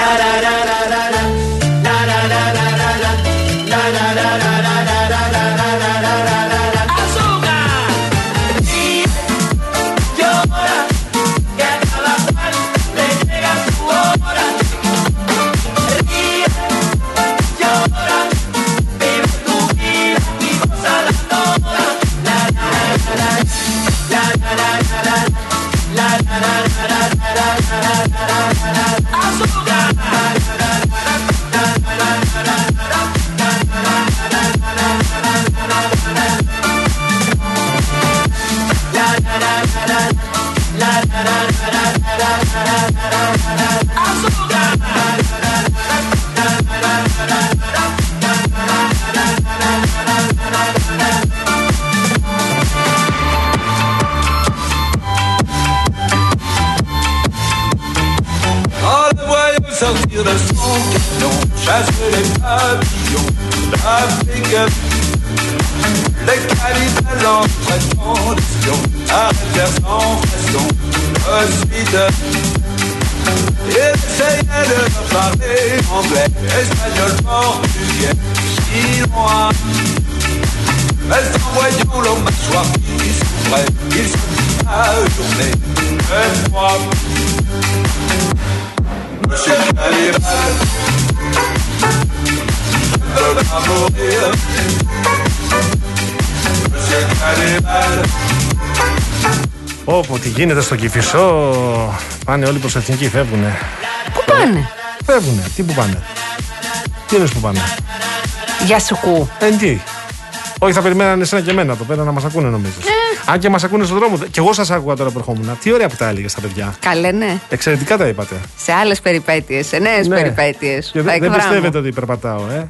da da da da. Όπω τι γίνεται στο Κηφισό, πάνε όλοι προς εθνική, φεύγουνε. Πού πάνε, Φεύγουνε, τι που πάνε. Τι είναι που πάνε. Για σουκού. Ε, τι. Όχι, θα περιμένανε εσένα και εμένα εδώ πέρα να μας ακούνε, νομίζω. Αν και μας ακούνε στον δρόμο. Και εγώ σας άκουγα τώρα που ερχόμουν. Τι ωραία που τα έλεγες στα παιδιά. Καλέ, ναι. Εξαιρετικά τα είπατε. Σε άλλες περιπέτειες, σε νέες Ναι. περιπέτειες. Και Θα δεν, δεν εκβράμω. πιστεύετε ότι περπατάω, ε;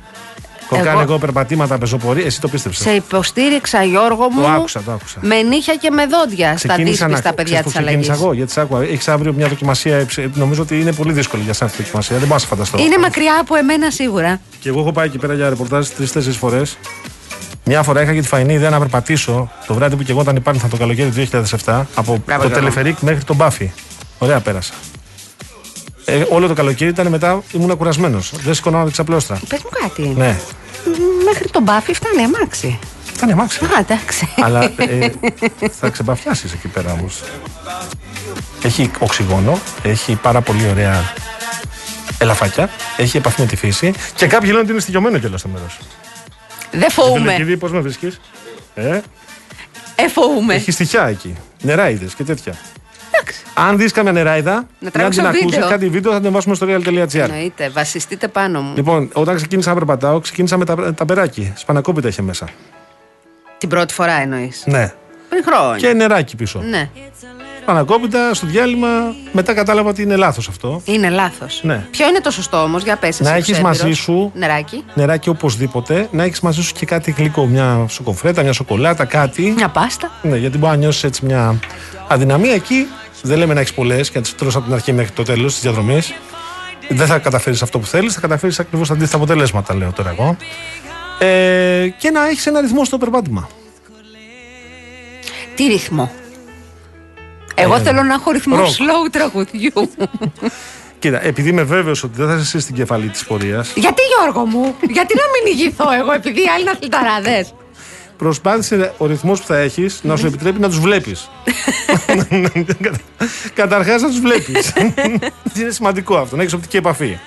Έχω κάνει εγώ περπατήματα, πεζοπορία. Εσύ το πίστεψες. Σε υποστήριξα, Γιώργο μου. Το άκουσα, το άκουσα. Με νύχια και με δόντια στα δύσπιστα παιδιά της αλλαγή. Ξεκίνησα εγώ, γιατί σ' άκουγα. Έχεις αύριο μια δοκιμασία. ε, ψε- Νομίζω ότι είναι πολύ δύσκολη για σένα αυτή η δοκιμασία. Δεν μπορώ να σε φανταστώ. Είναι μακριά από εμένα σίγουρα. Και εγώ έχω πάει εκεί πέρα για ρεπορτάζ τρει-τέσσερι φορές. Μια φορά είχα και τη φαϊνή ιδέα να περπατήσω το βράδυ που και εγώ ήταν υπάρθα το καλοκαίρι του 2007 από Μπράβο, το Γιώργο. τελεφερίκ μέχρι τον Μπάφι. Ωραία πέρασα. Ε, όλο το καλοκαίρι ήταν μετά ήμουν κουρασμένος. Δεν σηκωνάω τη ξαπλώστρα. Πες μου κάτι. Ναι, Μέχρι τον μπάφι φτάνει αμάξι. ήταν αμάξι. Α, εντάξει. Αλλά ε, θα ξεπαφιάσει εκεί πέρα όμως. Έχει οξυγόνο, έχει πάρα πολύ ωραία ελαφάκια, έχει επαφή με τη φύση και κάποιοι λένε ότι είναι στοιχειωμένο κιόλας στο μέρος. Δεν φοβούμαι. Φιλοκυδί, πώς με βρίσκεις; Ε, Ε, φοβούμαι. έχει στοιχιά εκεί. Νεράιδες και τέτοια. Εντάξει. Αν δεις καμιά νεράιδα, Να ή αν τρέξω την ακούσει βίντεο. κάτι βίντεο, θα την βάσουμε στο real.gr. Εννοείται. Βασιστείτε πάνω μου. Λοιπόν, όταν ξεκίνησα να περπατάω, ξεκίνησα με τα, τα περάκι. Σπανακόπιτα είχε μέσα. Την πρώτη φορά εννοείς. Ναι. Πριν χρόνια. Και νεράκι πίσω. Ναι. Σπανακόπιτα στο διάλειμμα. Μετά κατάλαβα ότι είναι λάθος αυτό. Είναι λάθος. Ναι. Ποιο είναι το σωστό όμως, για πες. Να έχεις μαζί σου- Νεράκι. Νεράκι οπωσδήποτε. Να έχεις μαζί σου και κάτι γλυκό. Μια σοκοφρέτα, μια σοκολάτα, κάτι. Μια πάστα. Ναι, γιατί μπορεί να νιώσεις έτσι μια αδυναμία εκεί. Δεν λέμε να έχεις πολλές και να τι τρώσει από την αρχή μέχρι το τέλος της διαδρομής. Δεν θα καταφέρεις αυτό που θέλεις, θα καταφέρεις ακριβώς τα αντίθετα αποτελέσματα, λέω τώρα εγώ. Ε, και να έχεις ένα ρυθμό στο περπάτημα. Τι ρυθμό; Εγώ Ε, θέλω να έχω ρυθμός ροκ. slow τραγουδιού. Κοίτα, επειδή είμαι βέβαιος ότι δεν θα είσαι εσύ στην κεφαλή της πορείας, Γιατί Γιώργο μου, γιατί να μην ηγηθώ εγώ επειδή οι άλλοι είναι αθληταράδες; προσπάθησε ο ρυθμός που θα έχεις να σου επιτρέπει να τους βλέπεις. Καταρχάς να τους βλέπεις. είναι σημαντικό αυτό, να έχεις οπτική επαφή.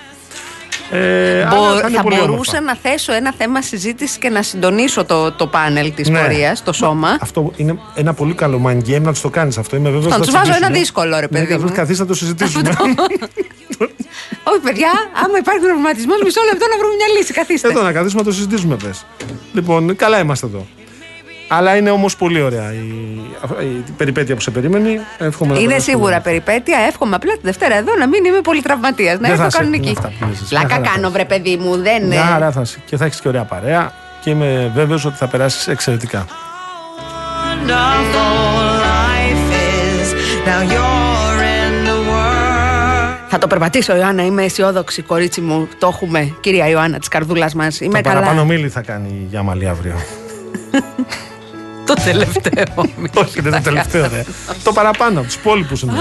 Ε, αλλά θα είναι θα πολύ μπορούσα όμορφα. να θέσω ένα θέμα συζήτησης και να συντονίσω το, το πάνελ της Ναι. πορείας, το σώμα. Αυτό είναι ένα πολύ καλό mind game να τους το κάνεις αυτό. Είμαι βέβαιος Θα τους βάζω ένα δύσκολο, ρε παιδί μου. Καθίστε να το συζητήσουμε. Όχι, παιδιά, άμα υπάρχει προβληματισμός, μισό λεπτό να βρούμε μια λύση. Καθίστε. εδώ να καθίσουμε να το συζητήσουμε, πες. Λοιπόν, καλά είμαστε εδώ. Αλλά είναι όμως πολύ ωραία η, η, περιπέτεια που σε περίμενε. Εύχομαι να Είναι περάσεις σίγουρα πολύ. περιπέτεια. Εύχομαι απλά τη Δευτέρα εδώ να μην είμαι πολύ τραυματίας. Να Δεν θα έρθω είσαι, κανονική. είναι αυτά που λες εσύ. Μια Πλάκα χαρά κάνω, θα βρε παιδί μου. Δεν Μια είναι. χαρά θα είσαι. Και θα έχεις και ωραία παρέα. Και είμαι βέβαιος ότι θα περάσεις εξαιρετικά. wonderful life is. Now you're in the world. Θα το περπατήσω, Ιωάννα. Είμαι αισιόδοξη, κορίτσι μου. Το έχουμε, κυρία Ιωάννα της καρδούλας μας. Είμαι το καλά. παραπάνω μίλη θα κάνει η Γιάμαλη αύριο. Το τελευταίο. Όχι, δεν είναι το τελευταίο, ρε. το παραπάνω, από τους υπόλοιπους είναι.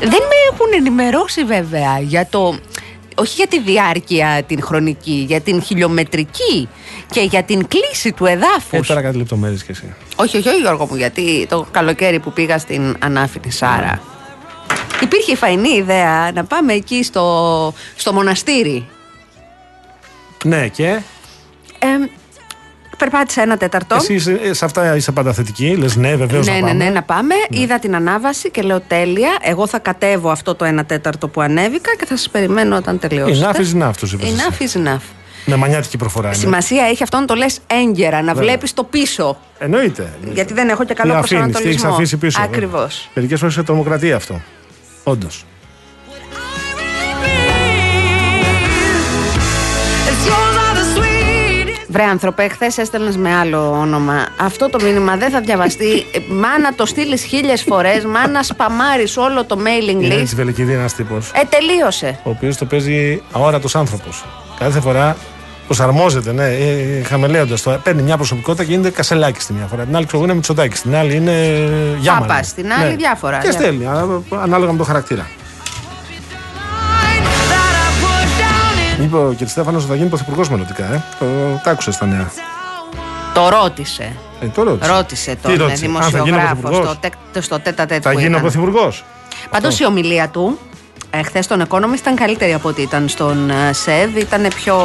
Δεν με έχουν ενημερώσει βέβαια για το. Όχι για τη διάρκεια την χρονική, για την χιλιομετρική και για την κλίση του Ε, εδάφους. τώρα κάτι λεπτομέρειες κι εσύ. Όχι, όχι, όχι, Γιώργο μου, γιατί το καλοκαίρι που πήγα στην ανάφητη Σάρα. Υπήρχε η φαϊνή ιδέα να πάμε εκεί στο, στο μοναστήρι. Ναι, και; Ε, περπάτησα ένα τέταρτο. εσύ είσαι- ε, σε αυτά είσαι πάντα θετική. Λες ναι, βεβαίως ναι, να ναι, πάμε. ναι, να πάμε. Είδα την ανάβαση και λέω τέλεια. Εγώ θα κατέβω αυτό το ένα τέταρτο που ανέβηκα και θα σας περιμένω όταν τελειώσετε. Enough is enough, τους είπες εσύ. Enough is enough. Με μανιάτικη προφορά είναι. Σημασία έχει αυτό να το λες έγκαιρα, να βλέπεις το πίσω. Εννοείται. Γιατί δεν έχω και καλό Τι αφήνεις, τι προσανατολισμό. έχεις αφήσει πίσω. Ακριβώς. Μερικές φορές είναι τρομοκρατία αυτό. Όντως. Βρε άνθρωπε, χθες έστελνες με άλλο όνομα. Αυτό το μήνυμα δεν θα διαβαστεί. Ε, Μα να το στείλεις χίλιες φορές, μα να σπαμάρεις όλο το mailing Είναι list. έτσι βελεκίδη ένα τύπος. Ε, τελείωσε. ο οποίος το παίζει αόρατος άνθρωπος. Κάθε φορά προσαρμόζεται, ναι, ε, χαμελέοντας το. Παίρνει μια προσωπικότητα και γίνεται κασελάκι στη μια φορά. Την άλλη ξέρω εγώ είναι Μητσοτάκη. Την άλλη είναι Γιάμαλη. Πάπας, την άλλη διάφορα. Και στέλνει, α, ανάλογα με το χαρακτήρα. Είπε ο κ. Στέφανος ότι θα γίνει πρωθυπουργός μελλοντικά, ε. Το, τα άκουσες στα νέα. Το ρώτησε. Ε, το ρώτησε. Ρώτησε Τι τον ρώτησε; Α, θα γίνω δημοσιογράφο πρωθυπουργός; στο, τεκ- στο τέτα τέτ Θα που γίνω ήταν. πρωθυπουργός. Πάντως η ομιλία του ε, χθες στον Economist ήταν καλύτερη από ό,τι ήταν στον ε, ΣΕΔ. Ήταν πιο.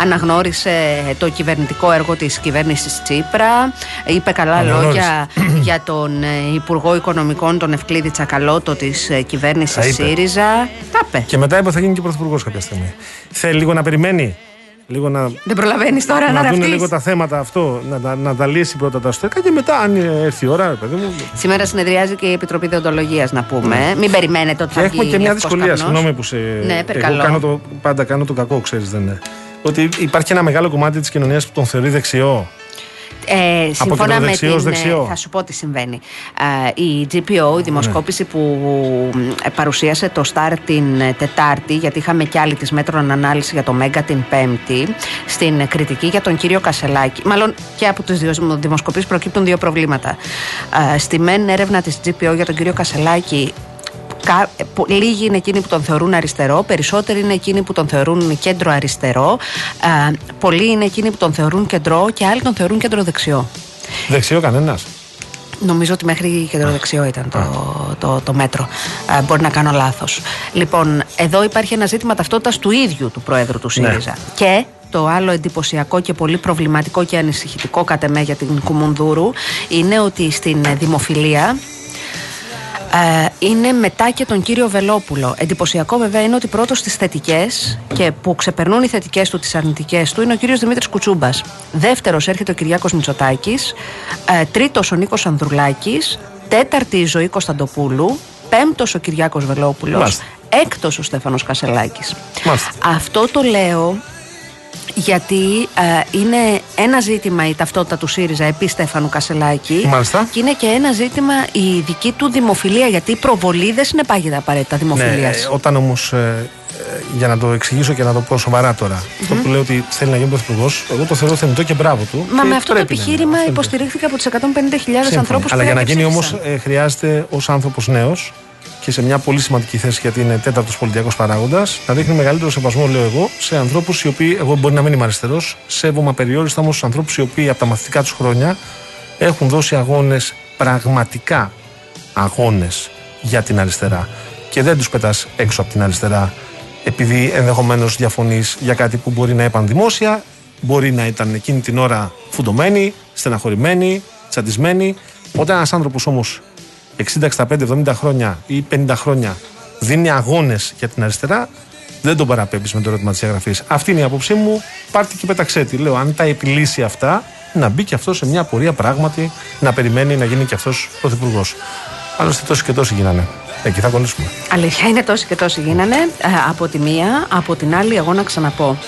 αναγνώρισε το κυβερνητικό έργο της κυβέρνησης Τσίπρα. Είπε καλά Αναγνώρισε. λόγια για τον ε, Υπουργό Οικονομικών, τον Ευκλήδη Τσακαλώτο της κυβέρνησης Τα είπε. ΣΥΡΙΖΑ. Τα είπε. Και μετά είπε θα γίνει και πρωθυπουργός κάποια στιγμή. Θέλει λίγο να περιμένει; Λίγο να, Δεν προλαβαίνεις τώρα να, να δουν ραφτείς. λίγο τα θέματα αυτό, να, τα- να τα λύσει πρώτα τα εσωτερικά και μετά, αν έρθει η ώρα, ρε παιδί μου. Σήμερα συνεδριάζει και η Επιτροπή Δεοντολογία, να πούμε. Μην περιμένετε ότι Και θα έχουμε βγει και μια λευκός δυσκολία, καπνός. συγγνώμη που σε. Ναι, Εγώ περκαλώ. κάνω το, πάντα κάνω το κακό, ξέρεις, δεν είναι. Ότι υπάρχει ένα μεγάλο κομμάτι της κοινωνίας που τον θεωρεί δεξιό. Ε, σύμφωνα με κεντροδεξιό την. ως δεξιό. ε, Θα σου πω τι συμβαίνει. Ε, η GPO, η δημοσκόπηση που ε, παρουσίασε το Star την ε, Τετάρτη, γιατί είχαμε κι άλλη της μέτρων ανάλυση για το Μέγκα την Πέμπτη, στην κριτική για τον κύριο Κασελάκη. Μάλλον και από τις δύο δημοσκοπήσεις προκύπτουν δύο προβλήματα. Ε, στη μεν έρευνα της GPO για τον κύριο Κασελάκη Κα- ε, πο- Λίγοι είναι εκείνοι που τον θεωρούν αριστερό, περισσότεροι είναι εκείνοι που τον θεωρούν κέντρο αριστερό, ε, πολλοί είναι εκείνοι που τον θεωρούν κεντρό και άλλοι τον θεωρούν κέντρο δεξιό. Δεξιό κανένας. Νομίζω ότι μέχρι κεντροδεξιό ήταν το, το, το μέτρο. Ε, μπορεί να κάνω λάθος. Λοιπόν, εδώ υπάρχει ένα ζήτημα ταυτότητας του ίδιου του Προέδρου του ΣΥΡΙΖΑ. Και το άλλο εντυπωσιακό και πολύ προβληματικό και ανησυχητικό κατ' εμέ για την Κουμουνδούρου είναι ότι στην ε, δημοφιλία ε, είναι μετά και τον κύριο Βελόπουλο. Εντυπωσιακό βέβαια είναι ότι πρώτος στις θετικές και που ξεπερνούν οι θετικές του τις αρνητικές του είναι ο κύριος Δημήτρης Κουτσούμπας. Δεύτερος έρχεται ο Κυριάκος Μητσοτάκης. Ε, Τρίτος ο Νίκος Ανδρουλάκης. Τέταρτη η Ζωή Κωνσταντοπούλου. Πέμπτος ο Κυριάκος Βελόπουλος. Μάλιστα. Έκτος ο Στέφανος Κασελάκης. Μάλιστα. Αυτό το λέω γιατί ε, είναι ένα ζήτημα η ταυτότητα του ΣΥΡΙΖΑ επί Στέφανου Κασελάκη. Μάλιστα. Και είναι και ένα ζήτημα η δική του δημοφιλία. Γιατί η προβολή δεν συνεπάγεται απαραίτητα δημοφιλίας. Ναι, ε, όταν όμως. για να το εξηγήσω και να το πω σοβαρά τώρα. Αυτό που λέει ότι θέλει να γίνει πρωθυπουργός, εγώ το θεωρώ θεμητό και μπράβο του. Μα και με αυτό το πρέπει να είναι. επιχείρημα Αυτό είναι το- υποστηρίχθηκε από τις 150.000 Σύμφωνα. ανθρώπους που Αλλά για να πήγαν και γίνει όμως ψήφισαν. χρειάζεται ως άνθρωπος νέος και σε μια πολύ σημαντική θέση γιατί είναι τέταρτος πολιτιακός παράγοντας να δείχνει μεγαλύτερο σεβασμό, λέω εγώ, σε ανθρώπους οι οποίοι, εγώ μπορεί να μην είμαι αριστερός, σέβομαι απεριόριστα όμως στου ανθρώπους οι οποίοι από τα μαθητικά τους χρόνια έχουν δώσει αγώνες, πραγματικά αγώνες για την αριστερά. Και δεν τους πετάς έξω από την αριστερά επειδή ενδεχομένως διαφωνείς για κάτι που μπορεί να είπαν δημόσια, μπορεί να ήταν εκείνη την ώρα φουντωμένοι, στεναχωρημένοι, τσαντισμένοι. Όταν ένας άνθρωπος όμως 60, 65, 70 χρόνια ή 50 χρόνια δίνει αγώνες για την αριστερά, δεν τον παραπέμπεις με το ερώτημα της διαγραφή. Αυτή είναι η άποψή μου. Πάρτε και πέταξέ τη. Λέω, αν τα επιλύσει αυτά, να μπει και αυτός σε μια πορεία πράγματι να περιμένει να γίνει και αυτός πρωθυπουργός. Άλλωστε, τόσοι και τόσοι γίνανε. Εκεί θα κολλήσουμε. Αλήθεια είναι τόσοι και τόσοι γίνανε. ε, από τη μία, από την άλλη, εγώ να ξαναπώ.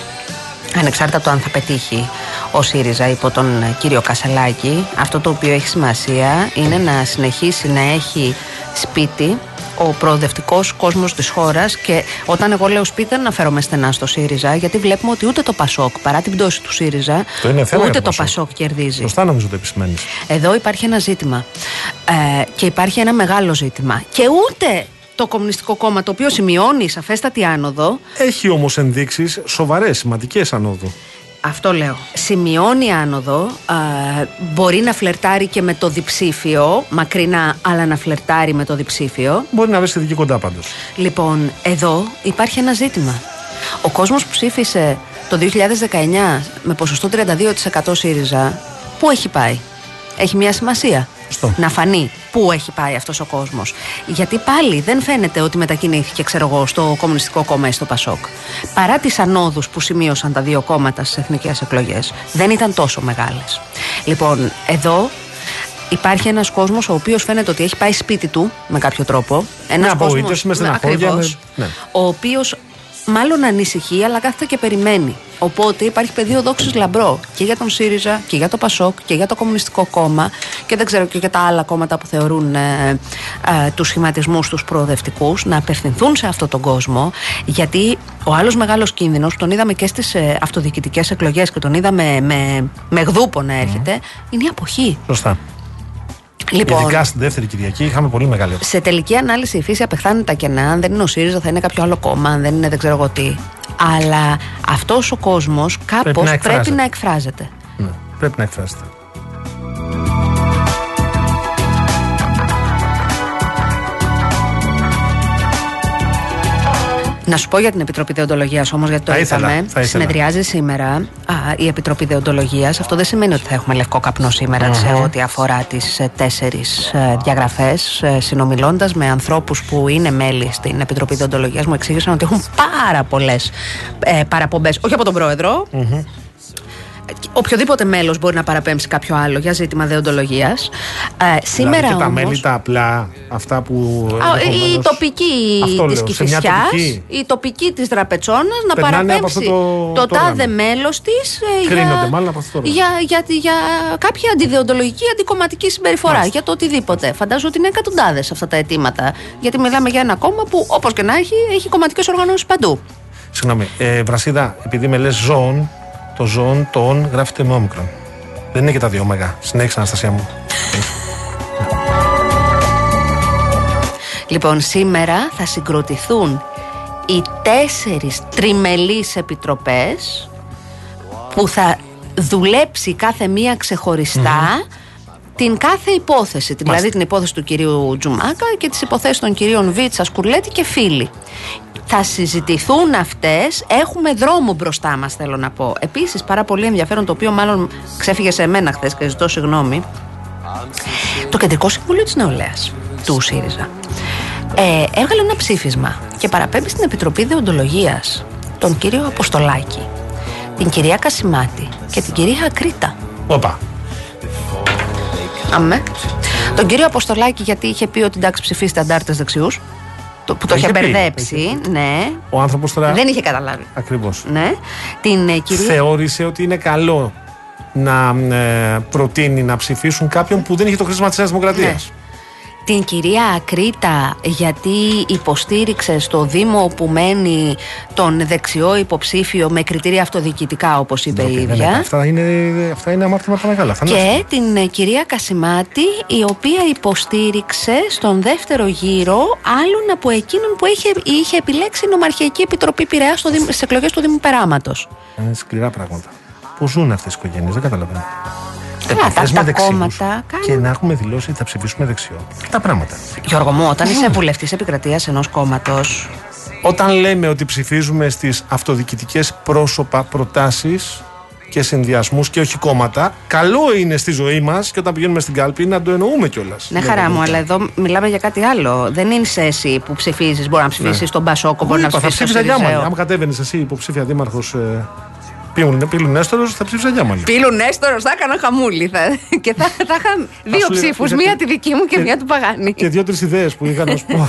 Ανεξάρτητα από το αν θα πετύχει ο ΣΥΡΙΖΑ υπό τον ε, κύριο Κασελάκη, αυτό το οποίο έχει σημασία είναι να συνεχίσει να έχει σπίτι ο προοδευτικός κόσμος της χώρας. Και όταν εγώ λέω σπίτι, δεν αναφέρομαι στενά στο ΣΥΡΙΖΑ, γιατί βλέπουμε ότι ούτε το Πασόκ, παρά την πτώση του ΣΥΡΙΖΑ, Το είναι θέμα για ούτε το το Πασόκ. Πασόκ κερδίζει. Σωστά νομίζω το επισημαίνεις. Εδώ υπάρχει ένα ζήτημα. Ε, και υπάρχει ένα μεγάλο ζήτημα. Και ούτε το Κομμουνιστικό Κόμμα, το οποίο σημειώνει σαφέστατη άνοδο, Έχει όμως ενδείξεις σοβαρές, σημαντικές ανόδου. Αυτό λέω. Σημειώνει άνοδο, α, μπορεί να φλερτάρει και με το διψήφιο, μακρινά, αλλά να φλερτάρει με το διψήφιο. Μπορεί να βρίσκεται εκεί κοντά πάντως. Λοιπόν, εδώ υπάρχει ένα ζήτημα. Ο κόσμος που ψήφισε το 2019 με ποσοστό 32% ΣΥΡΙΖΑ, πού έχει πάει; Έχει μια σημασία. Σωστό. Να φανεί πού έχει πάει αυτός ο κόσμος. Γιατί πάλι δεν φαίνεται ότι μετακινήθηκε, ξέρω εγώ, στο Κομμουνιστικό Κόμμα ή στο Πασόκ. Παρά τις ανόδους που σημείωσαν τα δύο κόμματα στις εθνικές εκλογές, δεν ήταν τόσο μεγάλες. Λοιπόν, εδώ Υπάρχει ένας κόσμος ο οποίος φαίνεται ότι έχει πάει σπίτι του με κάποιο τρόπο. Ένας Με απογοήτευση, με στεναχώρια, ακριβώς, με- ναι. ο οποίος μάλλον ανησυχεί αλλά κάθεται και περιμένει. Οπότε υπάρχει πεδίο δόξης λαμπρό και για τον ΣΥΡΙΖΑ και για το ΠΑΣΟΚ και για το Κομμουνιστικό Κόμμα και δεν ξέρω και για τα άλλα κόμματα που θεωρούν ε, ε, τους σχηματισμούς τους προοδευτικούς να απευθυνθούν σε αυτόν τον κόσμο γιατί ο άλλος μεγάλος κίνδυνος που τον είδαμε και στις ε, αυτοδιοικητικές εκλογές και τον είδαμε με, με γδούπο να έρχεται είναι η αποχή. Σωστά. Λοιπόν, Ειδικά στην δεύτερη Κυριακή είχαμε πολύ μεγάλη αποχή. σε τελική ανάλυση η φύση απεχθάνει τα κενά. Αν δεν είναι ο ΣΥΡΙΖΑ, θα είναι κάποιο άλλο κόμμα. Αν δεν είναι δεν ξέρω εγώ τι. Αλλά αυτός ο κόσμος κάπως Πρέπει να πρέπει, εκφράζεται. να εκφράζεται. Ναι, πρέπει να εκφράσετε. Να σου πω για την Επιτροπή Δεοντολογίας όμως, γιατί το Θα ήθελα, είπαμε. θα ήθελα. Συνεδριάζει σήμερα α, η Επιτροπή Δεοντολογίας. Αυτό δεν σημαίνει ότι θα έχουμε λευκό καπνό σήμερα σε ό,τι αφορά τις τέσσερις διαγραφές. Συνομιλώντας με ανθρώπους που είναι μέλη στην Επιτροπή Δεοντολογίας, μου εξήγησαν ότι έχουν πάρα πολλές ε, παραπομπές, όχι από τον πρόεδρο. Οποιοδήποτε μέλος μπορεί να παραπέμψει κάποιο άλλο για ζήτημα δεοντολογίας. Ε, σήμερα δηλαδή και τα όμως, μέλη τα απλά, αυτά που. Α, η ενδεχομένως- τοπική Αυτό της λέω, σε μια Κηφισιάς, τοπική. η τοπική της Δραπετσόνας να Περνάνε από παραπέμψει αυτό το- το, το τάδε όργανο. μέλος της ε, Κρίνονται για, μάλλον από αυτό το όργανο. για, για, για κάποια αντιδεοντολογική, αντικομματική συμπεριφορά, Μάλιστα. για το οτιδήποτε. Φαντάζομαι ότι είναι εκατοντάδες αυτά τα αιτήματα, γιατί μιλάμε για ένα κόμμα που όπως και να έχει, έχει κομματικές οργανώσεις παντού. Συγγνώμη, ε, Βρασίδα, επειδή με λες ζώων, το ζώων, το ον γράφεται με όμικρον. Δεν είναι και τα δύο μεγά. Συνέχισε, Αναστασία μου. Λοιπόν, σήμερα θα συγκροτηθούν οι τέσσερις τριμελείς επιτροπές που θα δουλέψει κάθε μία ξεχωριστά την κάθε υπόθεση. Την- Δηλαδή την υπόθεση του κυρίου Τζουμάκα και τις υποθέσεις των κυρίων Βίτσα, Σκουρλέτη και Φίλη. Θα συζητηθούν αυτές, έχουμε δρόμο μπροστά μας θέλω να πω. Επίσης πάρα πολύ ενδιαφέρον το οποίο μάλλον ξέφυγε σε μένα χθες και ζητώ συγγνώμη. Το Κεντρικό Συμβούλιο της Νεολαίας του ΣΥΡΙΖΑ ε, έβγαλε ένα ψήφισμα και παραπέμπει στην Επιτροπή Δεοντολογίας τον κύριο Αποστολάκη, την κυρία Κασιμάτη και την κυρία Ακρίτα. Όπα. Αμέ. Τον κύριο Αποστολάκη γιατί είχε πει ότι εντάξει ψηφίστε αντάρτες δεξιούς το, που το, Το είχε είχε πει, μπερδέψει, ναι. Ο άνθρωπος τώρα. Δεν είχε καταλάβει. Ακριβώς. Ναι. Την ε, κυρία... Θεώρησε ότι είναι καλό να ε, προτείνει να ψηφίσουν κάποιον που δεν είχε το χρήσμα της Νέας Δημοκρατίας. Ναι. Την κυρία Ακρίτα γιατί υποστήριξε στο Δήμο όπου μένει τον δεξιό υποψήφιο με κριτήρια αυτοδιοικητικά όπως είπε η ίδια. Αυτά είναι, αυτά είναι αμάρτηματα μεγάλα. Αυτά είναι Και την ε, κυρία Κασιμάτη, η οποία υποστήριξε στον δεύτερο γύρο άλλον από εκείνον που είχε, είχε επιλέξει η Νομαρχιακή Επιτροπή Πειραιά στις εκλογές του Δήμου Περάματος. Είναι σκληρά πράγματα. Πώ ζουν αυτές οι οικογένειες, δεν καταλαβαίνω. Καλά, Επαφές τα- με τα δεξιούς κόμματα κάνουν- Και να έχουμε δηλώσει ότι θα ψηφίσουμε δεξιό. Τα πράγματα. Γιώργο μου, όταν είσαι βουλευτής επικρατείας ενός κόμματος, Όταν λέμε ότι ψηφίζουμε στις αυτοδιοικητικές πρόσωπα προτάσεις και συνδυασμούς και όχι κόμματα, καλό είναι στη ζωή μας και όταν πηγαίνουμε στην κάλπη να το εννοούμε κιόλας. Ναι, χαρά μου, αλλά εδώ μιλάμε για κάτι άλλο. Δεν είναι σε εσύ που ψηφίζεις. Μπορεί να ψηφίσεις τον Πασόκο, μπορεί να θα ψηφίσεις τον ψήφιζα Γιάμαλη. Σιριζέο. Άμα κατέβαινες εσύ υποψήφια δήμαρχος ε, Πύλου Νέστορος, θα ψήφιζα Γιάμαλη. Πήλου Νέστορος, θα έκανα χαμούλη. Θα, και θα, θα είχα δύο σου λέγα- ψήφους. είδα- Μία τη δική μου και και- μία του Παγάνη. Και δύο-τρεις ιδέες που είχα να σου πω.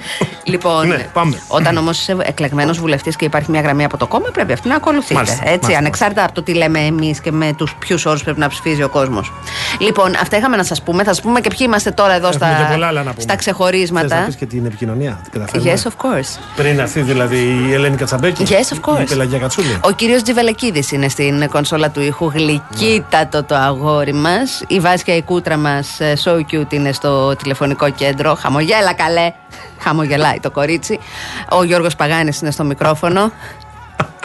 Λοιπόν, Ναι, πάμε. όταν όμως είσαι εκλεγμένος βουλευτής και υπάρχει μια γραμμή από το κόμμα, πρέπει αυτή να ακολουθείτε. Μάλιστα, έτσι, μάλιστα, ανεξάρτητα από το τι λέμε εμείς και με τους ποιους όρους πρέπει να ψηφίζει ο κόσμος. Λοιπόν, αυτά είχαμε να σας πούμε. Θα σας πούμε και ποιοι είμαστε τώρα εδώ Έχουμε στα, και πολλά άλλα να πούμε. στα Θες να ξεχωρίσματα. πεις και την επικοινωνία. Την καταφέρνουμε. Yes, of course. Πριν έρθει δηλαδή η Ελένη Κατσαμπέκη. Yes, of course. Η Πελαγία Κατσούλη. Ο κύριος Τζιβελεκίδης είναι στην κονσόλα του ήχου. Γλυκύτατο το αγόρι μας. Η Βάσια η κούτρα μας, ε, so cute, είναι στο τηλεφωνικό κέντρο. Χαμογέλα καλέ. Χαμογελάει το κορίτσι. Ο Γιώργος Παγάνης είναι στο μικρόφωνο.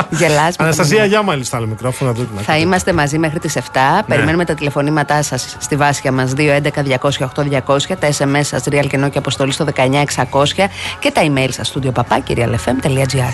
Γελάς με Αναστασία το Γιάμαλη στο άλλο μικρόφωνο. εδώ την θα ακούτε. είμαστε μαζί μέχρι τις 7. Περιμένουμε τα τηλεφωνήματά σας στη βάσια μας 211-200-8200, τα SMS σας Real Κενό και Αποστολή στο 19600 και τα email σας studio papakirialfm.gr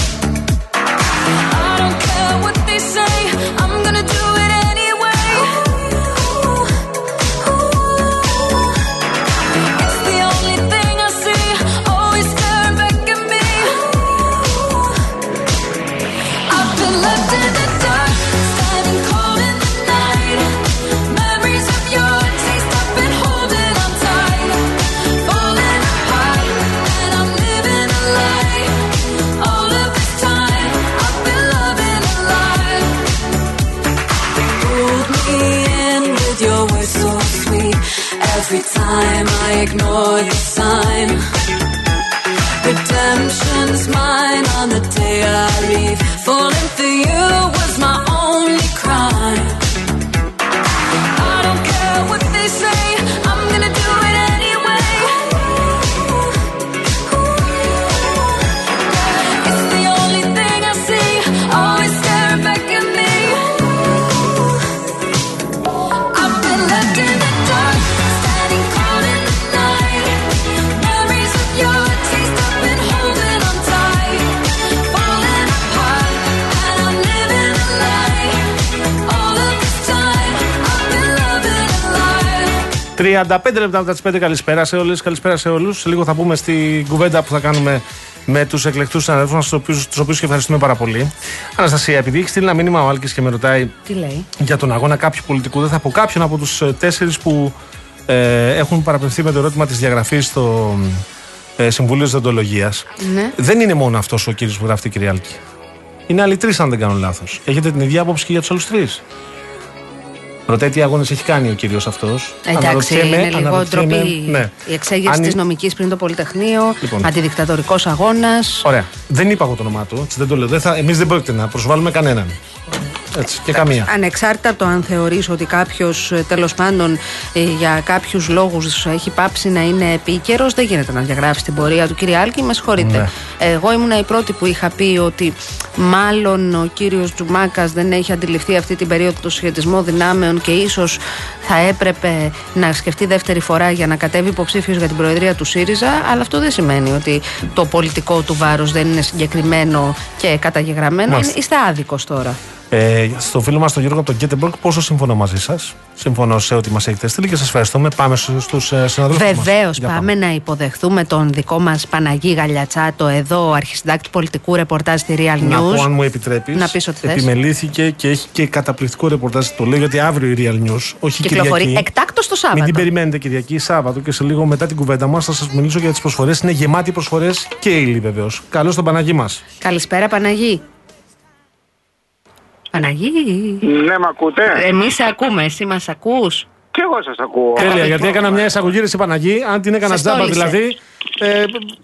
Ignore your sign. Redemption's mine on the day I leave. Falling for you 35 λεπτά μετά τις 5 καλησπέρα σε όλες. Καλησπέρα σε όλους. Λίγο θα πούμε στην κουβέντα που θα κάνουμε με τους εκλεκτούς συναδέλφους μας, τους οποίου και ευχαριστούμε πάρα πολύ. Αναστασία, επειδή έχεις στείλει ένα μήνυμα ο Άλκης και με ρωτάει Τι λέει; για τον αγώνα κάποιου πολιτικού, δεν θα πω κάποιον από τους τέσσερις που ε, έχουν παραπευθεί με το ερώτημα της διαγραφής στο ε, Συμβούλιο Δοντολογίας. Ναι. Δεν είναι μόνο αυτός ο κύριος που γράφει, κύριε Άλκη. Είναι άλλοι τρεις, αν δεν κάνω λάθος. Έχετε την ίδια άποψη και για τους άλλους τρεις. Ρωτάει τι αγώνες έχει κάνει ο κύριος αυτός. Εντάξει, είναι λίγο ντροπή Ναι. η εξέγερση Αν- της νομικής πριν το Πολυτεχνείο, Λοιπόν. αντιδικτατορικός αγώνας. Ωραία. Δεν είπα εγώ το όνομά του. Έτσι, δεν το λέω. Δεν θα, εμείς δεν πρόκειται να προσβάλλουμε κανέναν. Έτσι, και καμία. Ανεξάρτητα από το αν θεωρείς ότι κάποιος ε, τέλος πάντων ε, για κάποιους λόγους έχει πάψει να είναι επίκαιρος, δεν γίνεται να διαγράψει την πορεία του κύριε Άλκη, με συγχωρείτε. Ναι. Εγώ ήμουν η πρώτη που είχα πει ότι μάλλον ο κύριος Τζουμάκας δεν έχει αντιληφθεί αυτή την περίοδο το σχετισμό δυνάμεων και ίσως θα έπρεπε να σκεφτεί δεύτερη φορά για να κατέβει υποψήφιος για την Προεδρία του ΣΥΡΙΖΑ, αλλά αυτό δεν σημαίνει ότι το πολιτικό του βάρος δεν είναι συγκεκριμένο και καταγεγραμμένο. Μάλιστα. Είστε άδικος τώρα. Ε, στο φίλο μας τον Γιώργο από τον Γκέτεμπορκ, πόσο συμφωνώ μαζί σας. Συμφωνώ σε ό,τι μας έχετε στείλει και σας ευχαριστούμε. Πάμε στου ε, συναδέλφους. Βεβαίως, πάμε, να υποδεχθούμε τον δικό μας Παναγί Γαλιατσάτο, εδώ, αρχισυντάκτη πολιτικού ρεπορτάζ στη Real Να News. πω, αν μου επιτρέπεις. Να πεις ό,τι θες. Επιμελήθηκε και έχει και καταπληκτικό ρεπορτάζ. Το λέω γιατί αύριο η Real News, όχι Κυκλοφορεί Κυριακή. εκτάκτο το Σάββατο. Μην την περιμένετε Κυριακή, Σάββατο και σε λίγο μετά την κουβέντα μας θα σας μιλήσω για τις προσφορές. Είναι γεμάτη προσφορές και ήλι βεβαίως. Καλώς τον Παναγί μας. Καλησπέρα, Παναγί. Παναγί. Ναι, με ακούτε; Εμείς σε ακούμε, εσύ μας ακούς; Και εγώ σας ακούω. Τέλεια, γιατί έκανα μια εισαγωγή ρε, σε Παναγί. Αν την έκανα Σε τζάμπα στόλισε. δηλαδή. Ε,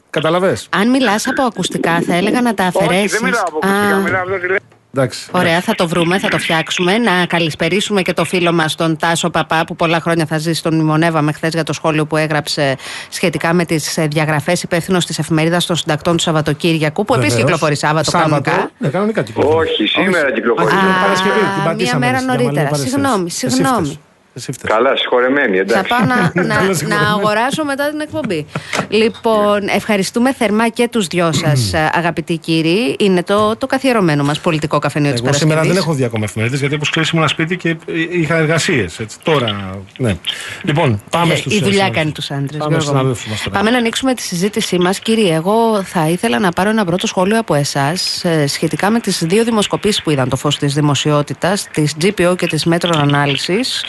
Καταλαβέ. Αν μιλάς από ακουστικά, θα έλεγα να τα αφαιρέσει. Όχι, δεν μιλάω από ακουστικά, μιλάω από το τηλέφωνο. Εντάξει. Ωραία, θα το βρούμε, θα το φτιάξουμε. Να καλησπερίσουμε και το φίλο μας, τον Τάσο Παπά, που πολλά χρόνια θα ζήσει. Τον μνημονεύαμε χθες για το σχόλιο που έγραψε σχετικά με τις διαγραφές υπεύθυνος της εφημερίδας των συντακτών του Σαββατοκύριακου, που επίσης Βεβαίως. κυκλοφορεί Σάββατο, κανονικά. Ναι, κανονικά κυκλοφορεί. Όχι, σήμερα κυκλοφορεί. την Α, Παρασκευή, την μία πατήσαμε, μέρα στην Αμαλία νωρίτερα. Παρεσθές. Συγγνώμη, Εσύ συγγνώμη. Φταίς. Εσύ φταίς. Καλά, συγχωρεμένη, Θα εντάξει. πάω να, να, Καλά, να συγχωρεμένη. αγοράσω μετά την εκπομπή. Λοιπόν, ευχαριστούμε θερμά και τους δυο σας, αγαπητοί κύριοι. Είναι το, το καθιερωμένο μας πολιτικό καφενείο της Εγώ σήμερα Παρασκευής. δεν έχω δει ακόμα εφημερίδες γιατί όπως ξέρεις ήμουν σπίτι και είχα εργασίες. Τώρα. Ναι. Λοιπόν, πάμε στους. Η δουλειά κάνει τους άντρες. Πάμε στους συναδέλφους μας τώρα. Πάμε να ανοίξουμε τη συζήτησή μας. Κύριε, εγώ θα ήθελα να πάρω ένα πρώτο σχόλιο από εσάς σχετικά με τις δύο δημοσκοπήσεις που είδαν το φως της δημοσιότητας, της GPO και της Metron Analysis.